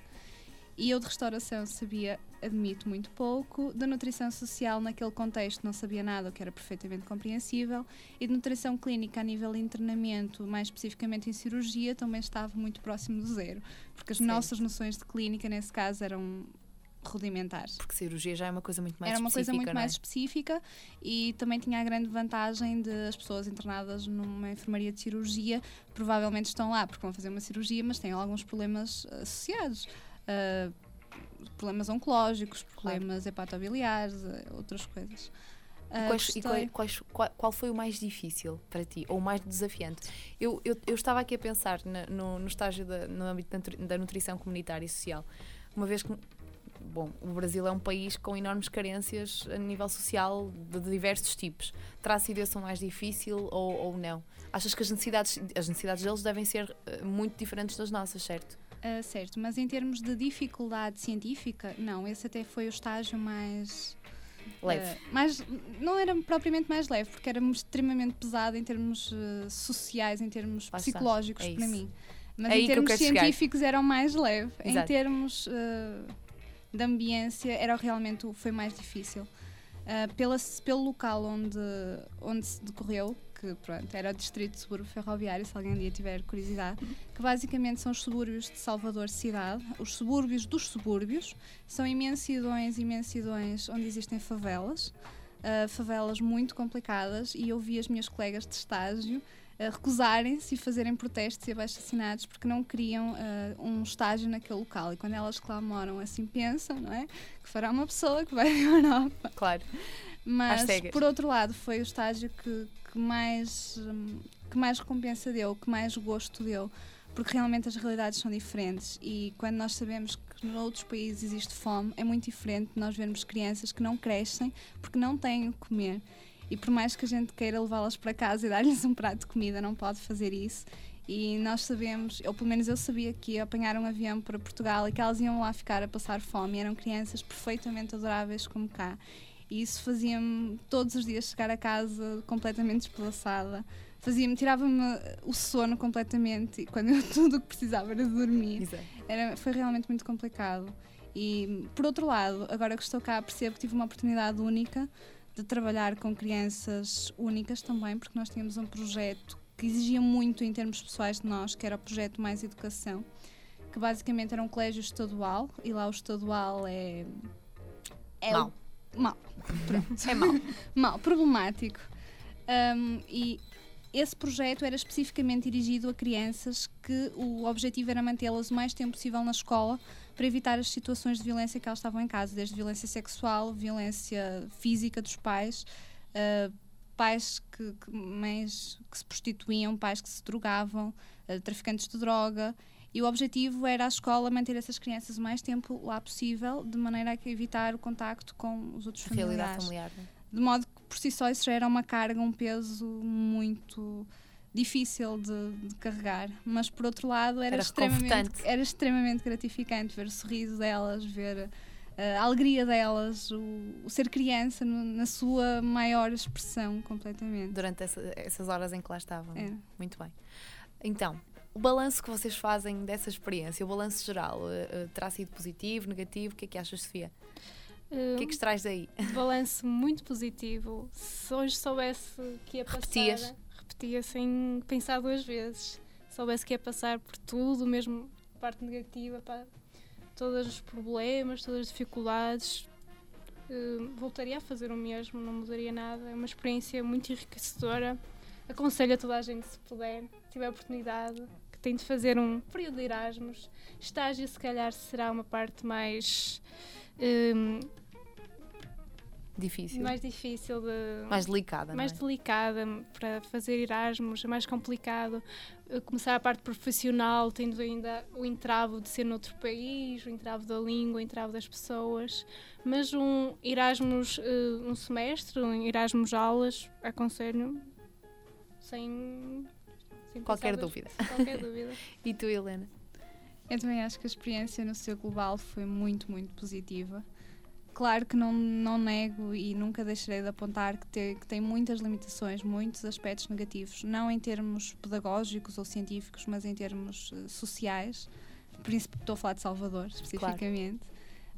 E eu de restauração sabia, admito, muito pouco, de nutrição social naquele contexto não sabia nada, o que era perfeitamente compreensível, e de nutrição clínica a nível de internamento, mais especificamente em cirurgia, também estava muito próximo do zero, porque as Sim. nossas noções de clínica, nesse caso, eram rudimentares. Porque cirurgia já é uma coisa muito mais Era uma coisa muito é? mais específica e também tinha a grande vantagem de as pessoas internadas numa enfermaria de cirurgia provavelmente estão lá porque vão fazer uma cirurgia, mas têm alguns problemas associados. Ah, problemas oncológicos, Claro. problemas hepatobiliares, ah, outras coisas. Ah, Quais- e qual, quais- qual, qual foi o mais difícil para ti, ou o mais desafiante? Eu, eu, eu estava aqui a pensar na- no, no estágio da, no âmbito da, nutri- da nutrição comunitária e social, uma vez que, bom, o Brasil é um país com enormes carências a nível social de, de diversos tipos. Terá sido esse o mais difícil ou, ou não? Achas que as necessidades, as necessidades deles devem ser eh, muito diferentes das nossas, certo? Ah, certo, mas em termos de dificuldade científica, não, esse até foi o estágio mais. Leve. ah, mais não era propriamente mais leve, porque era extremamente pesado em termos ah, sociais, em termos está, psicológicos é para mim. Mas É em que termos quero chegar. científicos era o mais leve. Em Exato. termos ah, de ambiência, era realmente o foi mais difícil. Ah, pela, pelo local onde, onde se decorreu, que pronto, era o Distrito de Subúrbio Ferroviário, se alguém um dia tiver curiosidade, que basicamente são os subúrbios de Salvador Cidade, os subúrbios dos subúrbios, são imensidões, imensidões onde existem favelas, ah, favelas muito complicadas, e eu vi as minhas colegas de estágio recusarem-se e fazerem protestos e abaixo-assinados porque não queriam ah, um estágio naquele local. E quando elas que lá moram assim pensam, não é? Que fará uma pessoa que vai à Europa. Claro. Mas, por outro lado, foi o estágio que, que mais, hum, que mais recompensa deu, que mais gosto deu, porque realmente as realidades são diferentes. E quando nós sabemos que noutros países existe fome, é muito diferente nós vermos crianças que não crescem porque não têm o que comer. E por mais que a gente queira levá-las para casa e dar-lhes um prato de comida, não pode fazer isso. E nós sabemos, ou pelo menos eu sabia que ia apanhar um avião para Portugal e que elas iam lá ficar a passar fome. E eram crianças perfeitamente adoráveis como cá. E isso fazia-me todos os dias chegar a casa completamente despedaçada. Fazia-me, tirava-me o sono completamente e quando eu tudo o que precisava era dormir. Exato. Era, foi realmente muito complicado. E, por outro lado, agora que estou cá, percebo que tive uma oportunidade única de trabalhar com crianças únicas também, porque nós tínhamos um projeto que exigia muito em termos pessoais de nós, que era o projeto Mais Educação, que basicamente era um colégio estadual, e lá o estadual é. é o- Mau. Mau. É mau. Mal, problemático. Um, e esse projeto era especificamente dirigido a crianças que o objetivo era mantê-las o mais tempo possível na escola para evitar as situações de violência que elas estavam em casa, desde violência sexual, violência física dos pais, uh, pais que, que, mães que se prostituíam, pais que se drogavam, uh, traficantes de droga. E o objetivo era a escola manter essas crianças o mais tempo lá possível, de maneira a evitar o contacto com os outros A realidade familiares familiar. não é? de modo que por si só isso já era uma carga, um peso muito difícil de, de carregar, mas por outro lado era, Era extremamente, era extremamente gratificante ver o sorriso delas, ver eh, a alegria delas, o, o ser criança no- na sua maior expressão completamente. Durante essa- essas horas em que lá estavam. É. Muito bem. Então, o balanço que vocês fazem dessa experiência, o balanço geral, eh, eh, terá sido positivo, negativo? O que é que achas, Sofia? O que é que extrais daí? balanço muito positivo. Se hoje soubesse que ia passar, Repetias? repetia sem pensar duas vezes. Soubesse que ia passar por tudo, mesmo parte negativa, pá, todos os problemas, todas as dificuldades, eh, voltaria a fazer o mesmo, não mudaria nada. É uma experiência muito enriquecedora. Aconselho a toda a gente, se puder, tiver oportunidade, tem de fazer um período de Erasmus. Estágio, se calhar, será uma parte mais. eh, Difícil. mais difícil de Mais delicada, mais é? delicada para fazer Erasmus, é mais complicado Eh, começar a parte profissional, tendo ainda o entrave de ser noutro país, o entrave da língua, o entrave das pessoas, mas um Erasmus eh, um semestre, um Erasmus aulas, aconselho sem, sem Qualquer dúvida. Qualquer dúvida. E tu, Helena? Eu também acho que a experiência no seu global foi muito, muito positiva. Claro que não, não nego e nunca deixarei de apontar que, te- que tem muitas limitações, muitos aspectos negativos, não em termos pedagógicos ou científicos, mas em termos eh, sociais. Por isso estou a falar de Salvador, especificamente.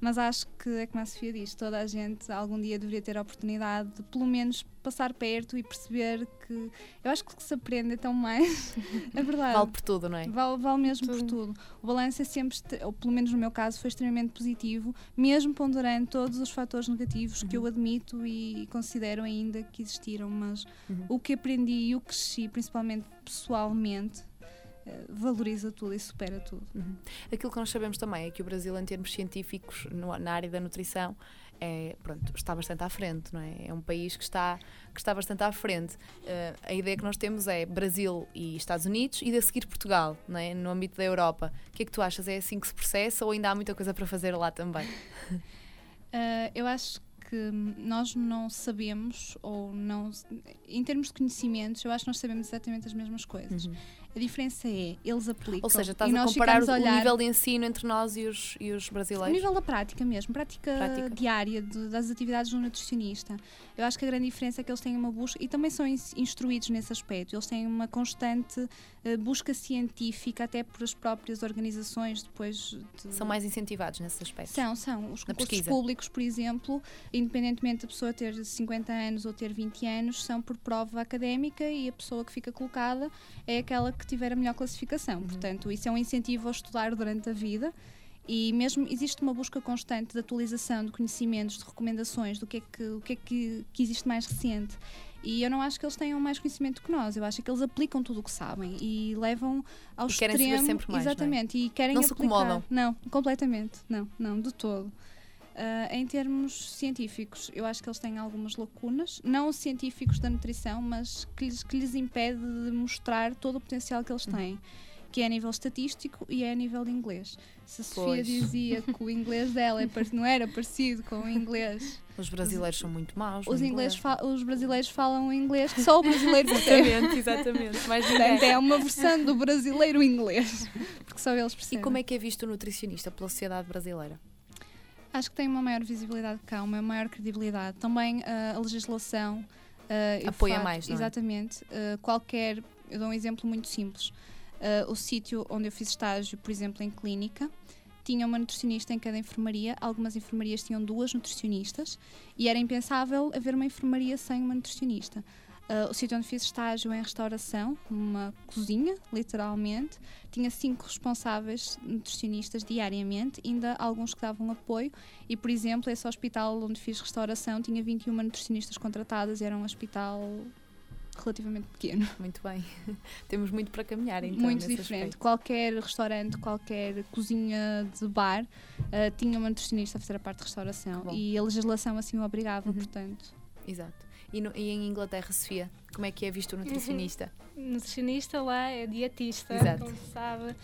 Mas acho que é como a Sofia diz, toda a gente algum dia deveria ter a oportunidade de pelo menos passar perto e perceber que eu acho que o que se aprende então mais. é verdade. Vale por tudo, não é? Vale, vale mesmo por Tudo. tudo. O balanço é sempre, ou pelo menos no meu caso, foi extremamente positivo, mesmo ponderando todos os fatores negativos que eu admito e considero ainda que existiram, mas Uhum. o que aprendi e o que cresci, principalmente pessoalmente, valoriza tudo e supera tudo. Uhum. Aquilo que nós sabemos também é que o Brasil, em termos científicos, no- na área da nutrição, é, pronto, está bastante à frente, não é? É um país que está, que está bastante à frente. Uh, a ideia que nós temos é Brasil e Estados Unidos e de a seguir Portugal, não é? no âmbito da Europa. O que é que tu achas? É assim que se processa ou ainda há muita coisa para fazer lá também? Uh, eu acho que nós não sabemos, ou não. Em termos de conhecimentos, eu acho que nós sabemos exatamente as mesmas coisas. Uhum. A diferença é, eles aplicam. Ou seja, estás e a nós comparar o olhar nível de ensino entre nós e os, e os O brasileiros? nível da prática mesmo, prática, Prática. diária de- das atividades do nutricionista. Eu acho que a grande diferença é que eles têm uma busca, e também são ins- instruídos nesse aspecto, eles têm uma constante eh, busca científica, até por as próprias organizações, depois de, São mais incentivados nesse aspecto. São, são. Os Na concursos pesquisa. públicos, por exemplo, independentemente da pessoa ter 50 anos ou ter 20 anos, são por prova académica e a pessoa que fica colocada é aquela que tiver a melhor classificação. Uhum. Portanto, isso é um incentivo a estudar durante a vida. E mesmo existe uma busca constante de atualização de conhecimentos, de recomendações, do que é que, o que, é que, que existe mais recente. E eu não acho que eles tenham mais conhecimento que nós, eu acho que eles aplicam tudo o que sabem e levam ao E querem saber extremo. sempre mais, não é? Exatamente, e querem Não se aplicar. acomodam. Não, completamente, não, não, de todo. Ah, em termos científicos, eu acho que eles têm algumas lacunas, não científicos da nutrição, mas que lhes, que lhes impede de mostrar todo o potencial que Uhum. eles têm, que é a nível estatístico e é a nível de inglês. Se a Sofia Pois. dizia que o inglês dela é não era parecido com o inglês, Os brasileiros são muito maus. os, ingleses inglês. os brasileiros falam inglês que só o brasileiro percebe. Exatamente, exatamente. Portanto, ninguém. é uma versão do brasileiro inglês, porque só eles E percebem. como é que é visto o nutricionista pela sociedade brasileira? Acho que tem uma maior visibilidade cá, uma maior credibilidade. Também ah, a legislação o Apoia mais, não é? Exatamente. Ah, qualquer. Eu dou um exemplo muito simples. O sítio onde eu fiz estágio, por exemplo, em clínica, tinha uma nutricionista em cada enfermaria. Algumas enfermarias tinham duas nutricionistas e era impensável haver uma enfermaria sem uma nutricionista. Ah, o sítio onde fiz estágio em restauração, uma cozinha, literalmente, tinha cinco responsáveis nutricionistas diariamente, ainda alguns que davam apoio. E, por exemplo, esse hospital onde fiz restauração tinha 21 nutricionistas contratadas e era um hospital relativamente pequeno. Muito bem. Temos muito para caminhar, então. muito diferente. aspecto. Qualquer restaurante, qualquer cozinha de bar ah, tinha uma nutricionista a fazer a parte de restauração. E a legislação assim o obrigava, Uhum. portanto. Exato. E, no- e em Inglaterra, Sofia, como é que é visto o nutricionista? nutricionista lá é dietista, Exato. como se sabe.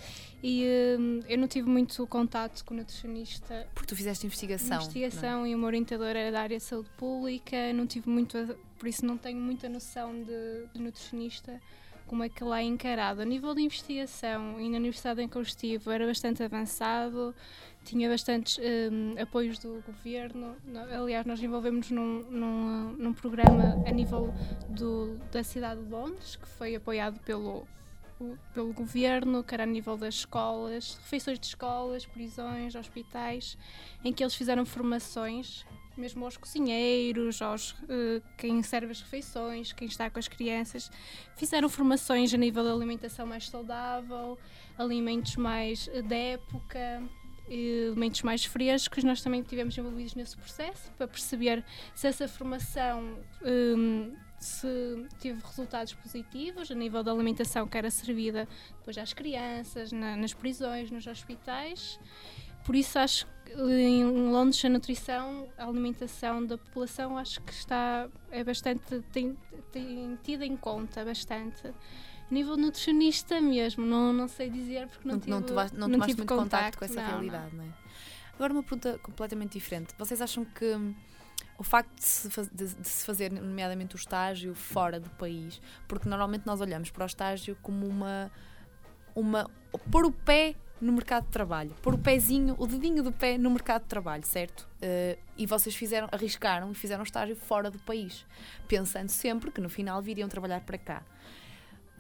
E hum, eu não tive muito contato com o nutricionista. Porque tu fizeste investigação. não é? investigação e o meu orientador era da área de saúde pública, não tive muito, por isso não tenho muita noção de, de nutricionista, como é que lá é encarado. A nível de investigação e na universidade em que eu estive era bastante avançado, tinha bastantes hum, apoios do governo. No- Aliás, nós envolvemos num, num, num programa a nível do, da cidade de Londres, que foi apoiado pelo, pelo governo, que era a nível das escolas, refeições de escolas, prisões, hospitais, em que eles fizeram formações, mesmo aos cozinheiros, aos eh, quem serve as refeições, quem está com as crianças, fizeram formações a nível da alimentação mais saudável, alimentos mais eh, da época. Alimentos mais frescos, nós também tivemos envolvidos nesse processo para perceber se essa formação hum, se teve resultados positivos a nível da alimentação que era servida depois às crianças, na- nas prisões, nos hospitais. Por isso acho que em Londres a nutrição, a alimentação da população acho que está é bastante tem, tem tido em conta bastante. Nível nutricionista mesmo, não, não sei dizer porque não, Não, tive, não, tomaste- não tomaste tive muito contacto com essa não, não. realidade, não é? Agora uma pergunta completamente diferente. Vocês acham que hum, o facto de se, faz- de- de se fazer, nomeadamente o estágio, fora do país, porque normalmente nós olhamos para o estágio como uma. uma pôr o pé no mercado de trabalho, pôr o pezinho, o dedinho do pé no mercado de trabalho, certo? Eh, e vocês fizeram, arriscaram e fizeram estágio fora do país, pensando sempre que no final viriam trabalhar para cá.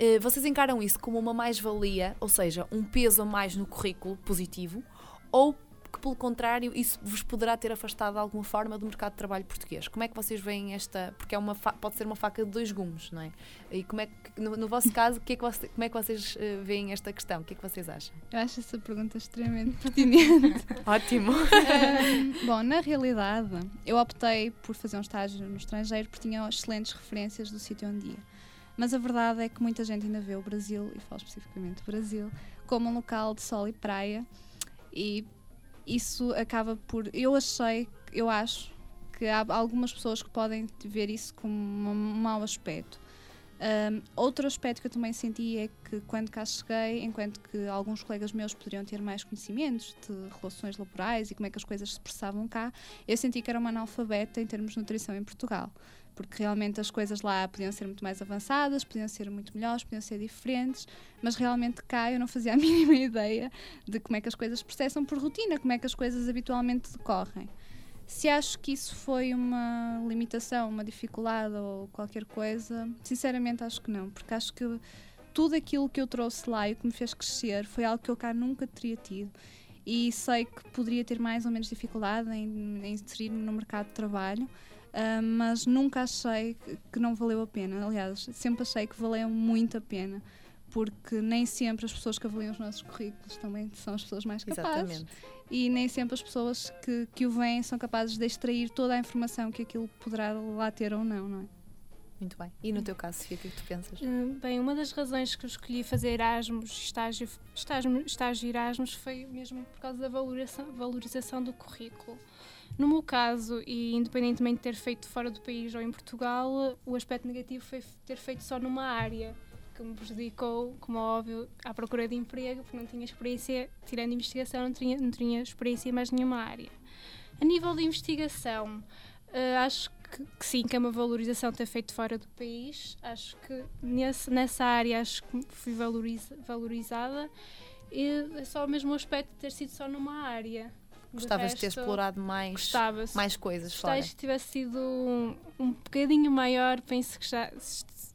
Eh, vocês encaram isso como uma mais-valia, ou seja, um peso a mais no currículo positivo, ou que, pelo contrário, isso vos poderá ter afastado de alguma forma do mercado de trabalho português? Como é que vocês veem esta. Porque é uma fa- pode ser uma faca de dois gumes, não é? E como é que, no, no vosso caso, que é que você- como é que vocês eh, veem esta questão? O que é que vocês acham? Eu acho essa pergunta extremamente pertinente. Ótimo! Ahm, bom, na realidade, eu optei por fazer um estágio no estrangeiro porque tinha excelentes referências do sítio onde ia. Mas a verdade é que muita gente ainda vê o Brasil, e falo especificamente do Brasil, como um local de sol e praia. E isso acaba por. Eu achei, eu acho que há algumas pessoas que podem ver isso como um mau aspecto. Um, outro aspecto que eu também senti é que quando cá cheguei, enquanto que alguns colegas meus poderiam ter mais conhecimentos de relações laborais e como é que as coisas se expressavam cá, eu senti que era uma analfabeta em termos de nutrição em Portugal. Porque realmente as coisas lá podiam ser muito mais avançadas, podiam ser muito melhores, podiam ser diferentes, mas realmente cá eu não fazia a mínima ideia de como é que as coisas processam por rotina, como é que as coisas habitualmente decorrem. Se acho que isso foi uma limitação, uma dificuldade ou qualquer coisa, sinceramente acho que não, porque acho que tudo aquilo que eu trouxe lá e que me fez crescer foi algo que eu cá nunca teria tido. E sei que poderia ter mais ou menos dificuldade em, em inserir-me no mercado de trabalho, uh, mas nunca achei que, que não valeu a pena. Aliás, sempre achei que valeu muito a pena porque nem sempre as pessoas que avaliam os nossos currículos também são as pessoas mais capazes. Exatamente. E nem sempre as pessoas que, que o veem são capazes de extrair toda a informação que aquilo poderá lá ter ou não, não é? Muito bem. E no teu caso, Sofia, o que é que tu pensas? Hum, Bem, uma das razões que eu escolhi fazer Erasmus, estágio, estágio, estágio Erasmus, foi mesmo por causa da valorização, valorização do currículo. No meu caso, e independentemente de ter feito fora do país ou em Portugal, o aspecto negativo foi ter feito só numa área, que me prejudicou, como é óbvio, à procura de emprego, porque não tinha experiência, tirando investigação, não tinha, não tinha experiência em mais nenhuma área. A nível de investigação, eh, acho que, que sim, que é uma valorização ter feito fora do país. Acho que nesse, nessa área acho que fui valoriza, valorizada. E é só o mesmo aspecto de ter sido só numa área. De Gostavas de ter resto, explorado mais, mais coisas fora. estágio tivesse sido um, um bocadinho maior, penso que já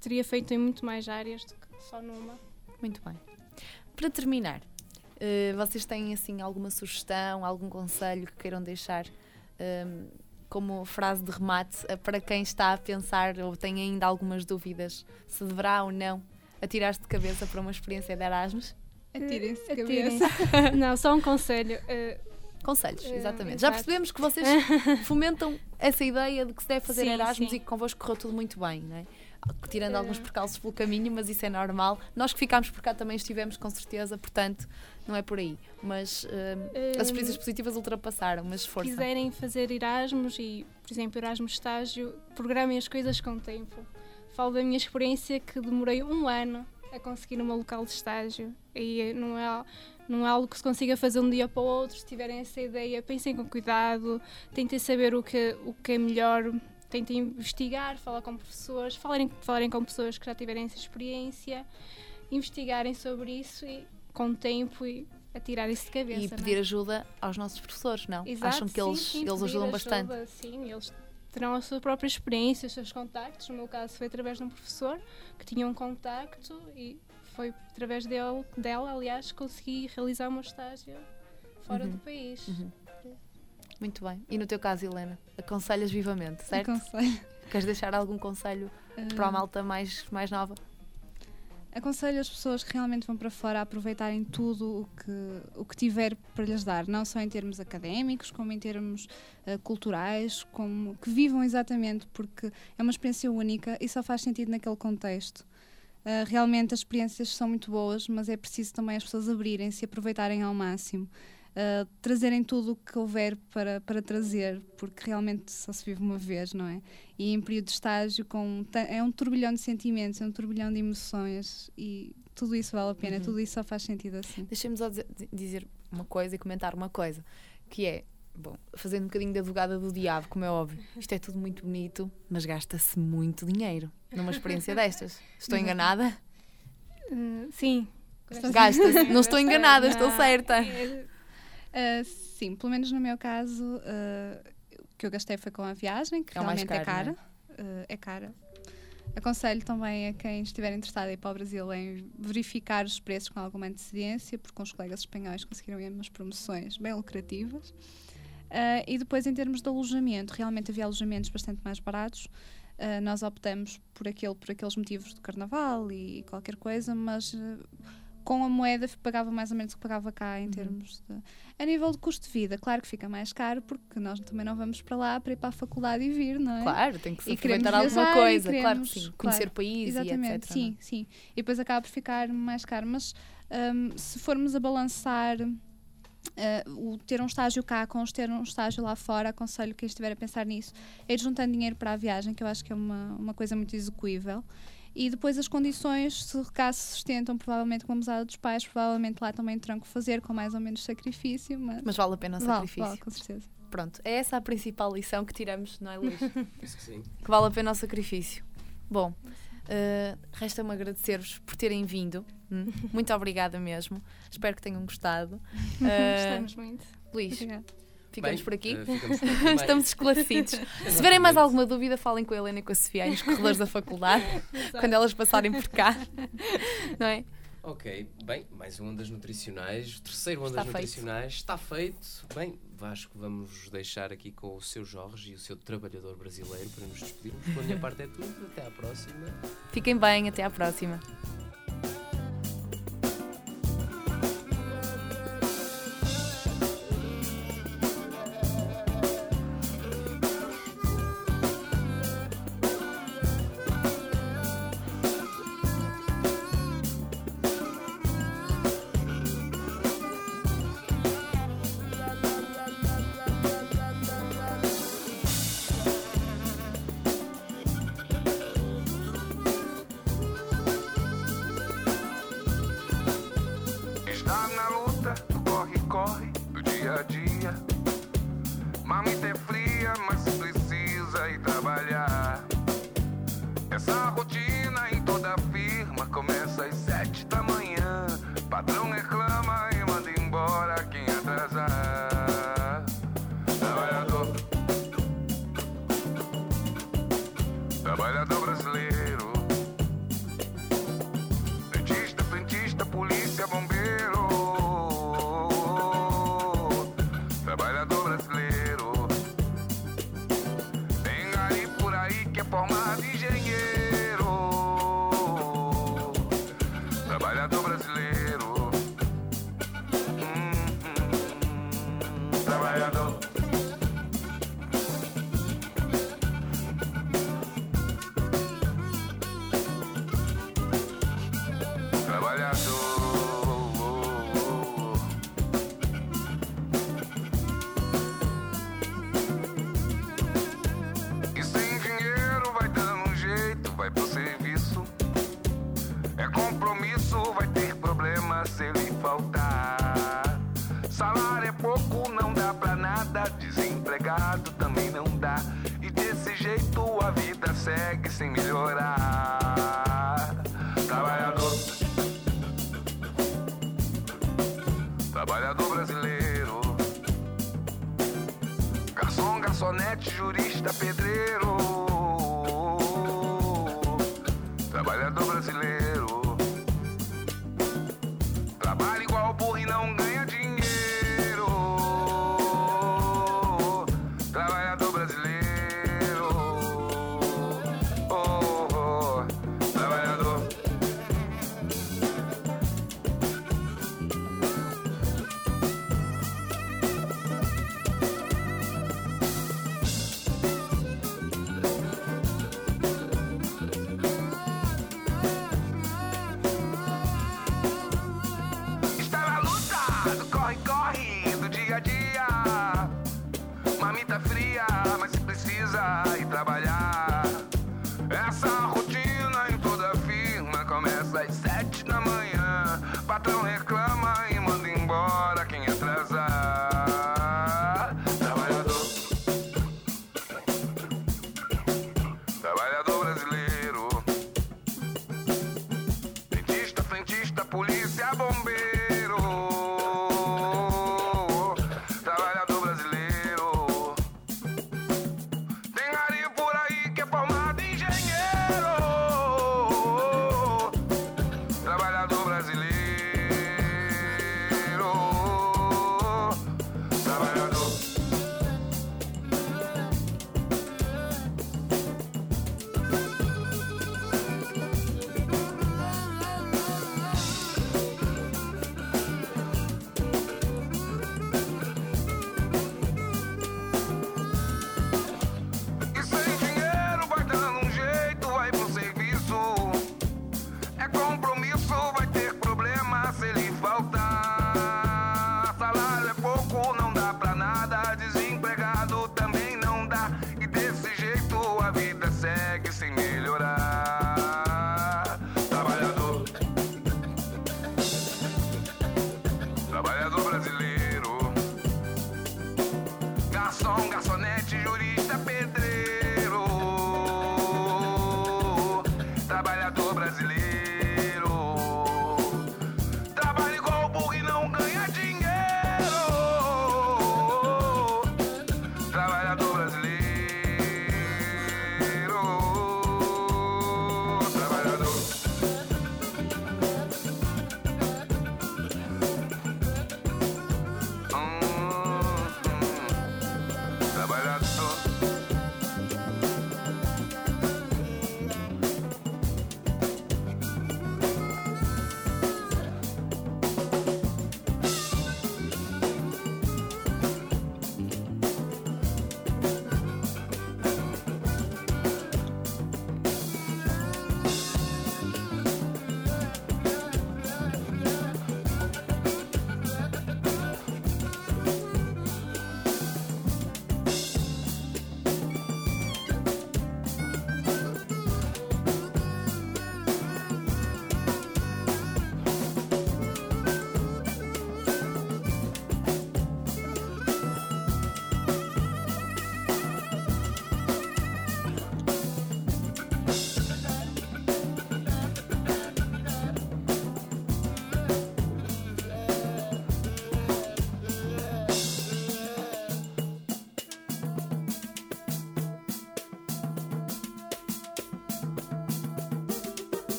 teria feito em muito mais áreas do que só numa. Muito bem. Para terminar, eh, vocês têm assim alguma sugestão, algum conselho que queiram deixar ehm, como frase de remate eh, para quem está a pensar ou tem ainda algumas dúvidas se deverá ou não atirar-se de cabeça para uma experiência de Erasmus? Atirem-se de Atirem-se. cabeça. Não, só um conselho. eh, Conselhos, Eh, exatamente. Já percebemos que vocês fomentam essa ideia de que se deve fazer Sim, Erasmus sim. e que convosco correu tudo muito bem, não é? Tirando Eh. alguns percalços pelo caminho, mas isso é normal. Nós que ficámos por cá também estivemos, com certeza, portanto, não é por aí. Mas eh, as eh, experiências positivas ultrapassaram, mas se força. quiserem fazer Erasmus e, por exemplo, Erasmus estágio, programem as coisas com tempo. Falo da minha experiência que demorei um ano a conseguir uma local de estágio e não é, não é algo que se consiga fazer um dia para o outro. Se tiverem essa ideia, pensem com cuidado, tentem saber o que, o que é melhor, tentem investigar, falar com professores, falarem, falarem com pessoas que já tiverem essa experiência, investigarem sobre isso e com tempo e atirarem-se de cabeça. E é? pedir ajuda aos nossos professores, não? Exato, Acham que sim, eles, sim, eles ajudam bastante? ajuda, Sim, eles terão a sua própria experiência, os seus contactos. No meu caso foi através de um professor que tinha um contacto e foi através dele, dela, aliás, consegui realizar o meu estágio fora Uhum. do país. Uhum. Muito bem. E no teu caso, Helena? Aconselhas vivamente, certo? Aconselho. Queres deixar algum conselho para a malta mais, mais nova? Aconselho as pessoas que realmente vão para fora a aproveitarem tudo o que, o que tiver para lhes dar, não só em termos académicos, como em termos eh, culturais, como que vivam exatamente, porque é uma experiência única e só faz sentido naquele contexto. Eh, realmente as experiências são muito boas, mas é preciso também as pessoas abrirem-se e aproveitarem ao máximo. eh, trazerem tudo o que houver para, para trazer, porque realmente só se vive uma vez, não é? E em período de estágio, com, é um turbilhão de sentimentos, é um turbilhão de emoções e tudo isso vale a pena, Uhum. tudo isso só faz sentido assim. Deixem-me só dizer uma coisa e comentar uma coisa, que é, bom, fazendo um bocadinho de advogada do diabo, como é óbvio, isto é tudo muito bonito, mas gasta-se muito dinheiro numa experiência destas. Estou enganada? Eh, sim. Gasta-se. Não estou enganada, estou Não, certa. é- Ah, sim, pelo menos no meu caso, ah, o que eu gastei foi com a viagem, que É realmente é caro, cara. Ah, é cara. Aconselho também a quem estiver interessado em ir para o Brasil em verificar os preços com alguma antecedência, porque com os colegas espanhóis conseguiram ir umas promoções bem lucrativas. Ah, e depois, em termos de alojamento, realmente havia alojamentos bastante mais baratos. Ah, nós optamos por, aquele, por aqueles motivos do carnaval e qualquer coisa, mas ah, com a moeda pagava mais ou menos o que pagava cá em Uhum. termos de. A nível de custo de vida, claro que fica mais caro, porque nós também não vamos para lá para ir para a faculdade e vir, não é? Claro, tem que se E queremos aproveitar alguma viajar coisa, claro que queremos, sim. claro, Conhecer o país Exatamente, e etc. sim, sim. E depois acaba por ficar mais caro. Mas hum, se formos a balançar eh, o ter um estágio cá com os ter um estágio lá fora, aconselho quem estiver a pensar nisso, é ir juntando dinheiro para a viagem, que eu acho que é uma, uma coisa muito execuível. E depois as condições, se cá se sustentam, provavelmente com a mesada dos pais, provavelmente lá também terão que fazer com mais ou menos sacrifício, mas, Mas vale a pena o vale, sacrifício. vale, com certeza. Pronto, é essa a principal lição que tiramos, não é, Luís? Penso que sim. que vale a pena o sacrifício. Bom, eh, resta-me agradecer-vos por terem vindo. Hum, Muito obrigada mesmo. Espero que tenham gostado. Eh, Gostamos muito. Luís, Obrigada. ficamos Bem, por aqui. eh, ficamos por aqui. Estamos esclarecidos. Se tiverem mais alguma dúvida, falem com a Helena e com a Sofia aí nos corredores da faculdade, quando elas passarem por cá. Não é? Ok, bem, mais um Ondas Nutricionais, o terceiro Ondas Está feito. Nutricionais, está feito. Bem, que vamos deixar aqui com o seu Jorge e o seu trabalhador brasileiro para nos despedirmos. Pela minha parte é tudo, até à próxima. Fiquem bem, até à próxima. Hum,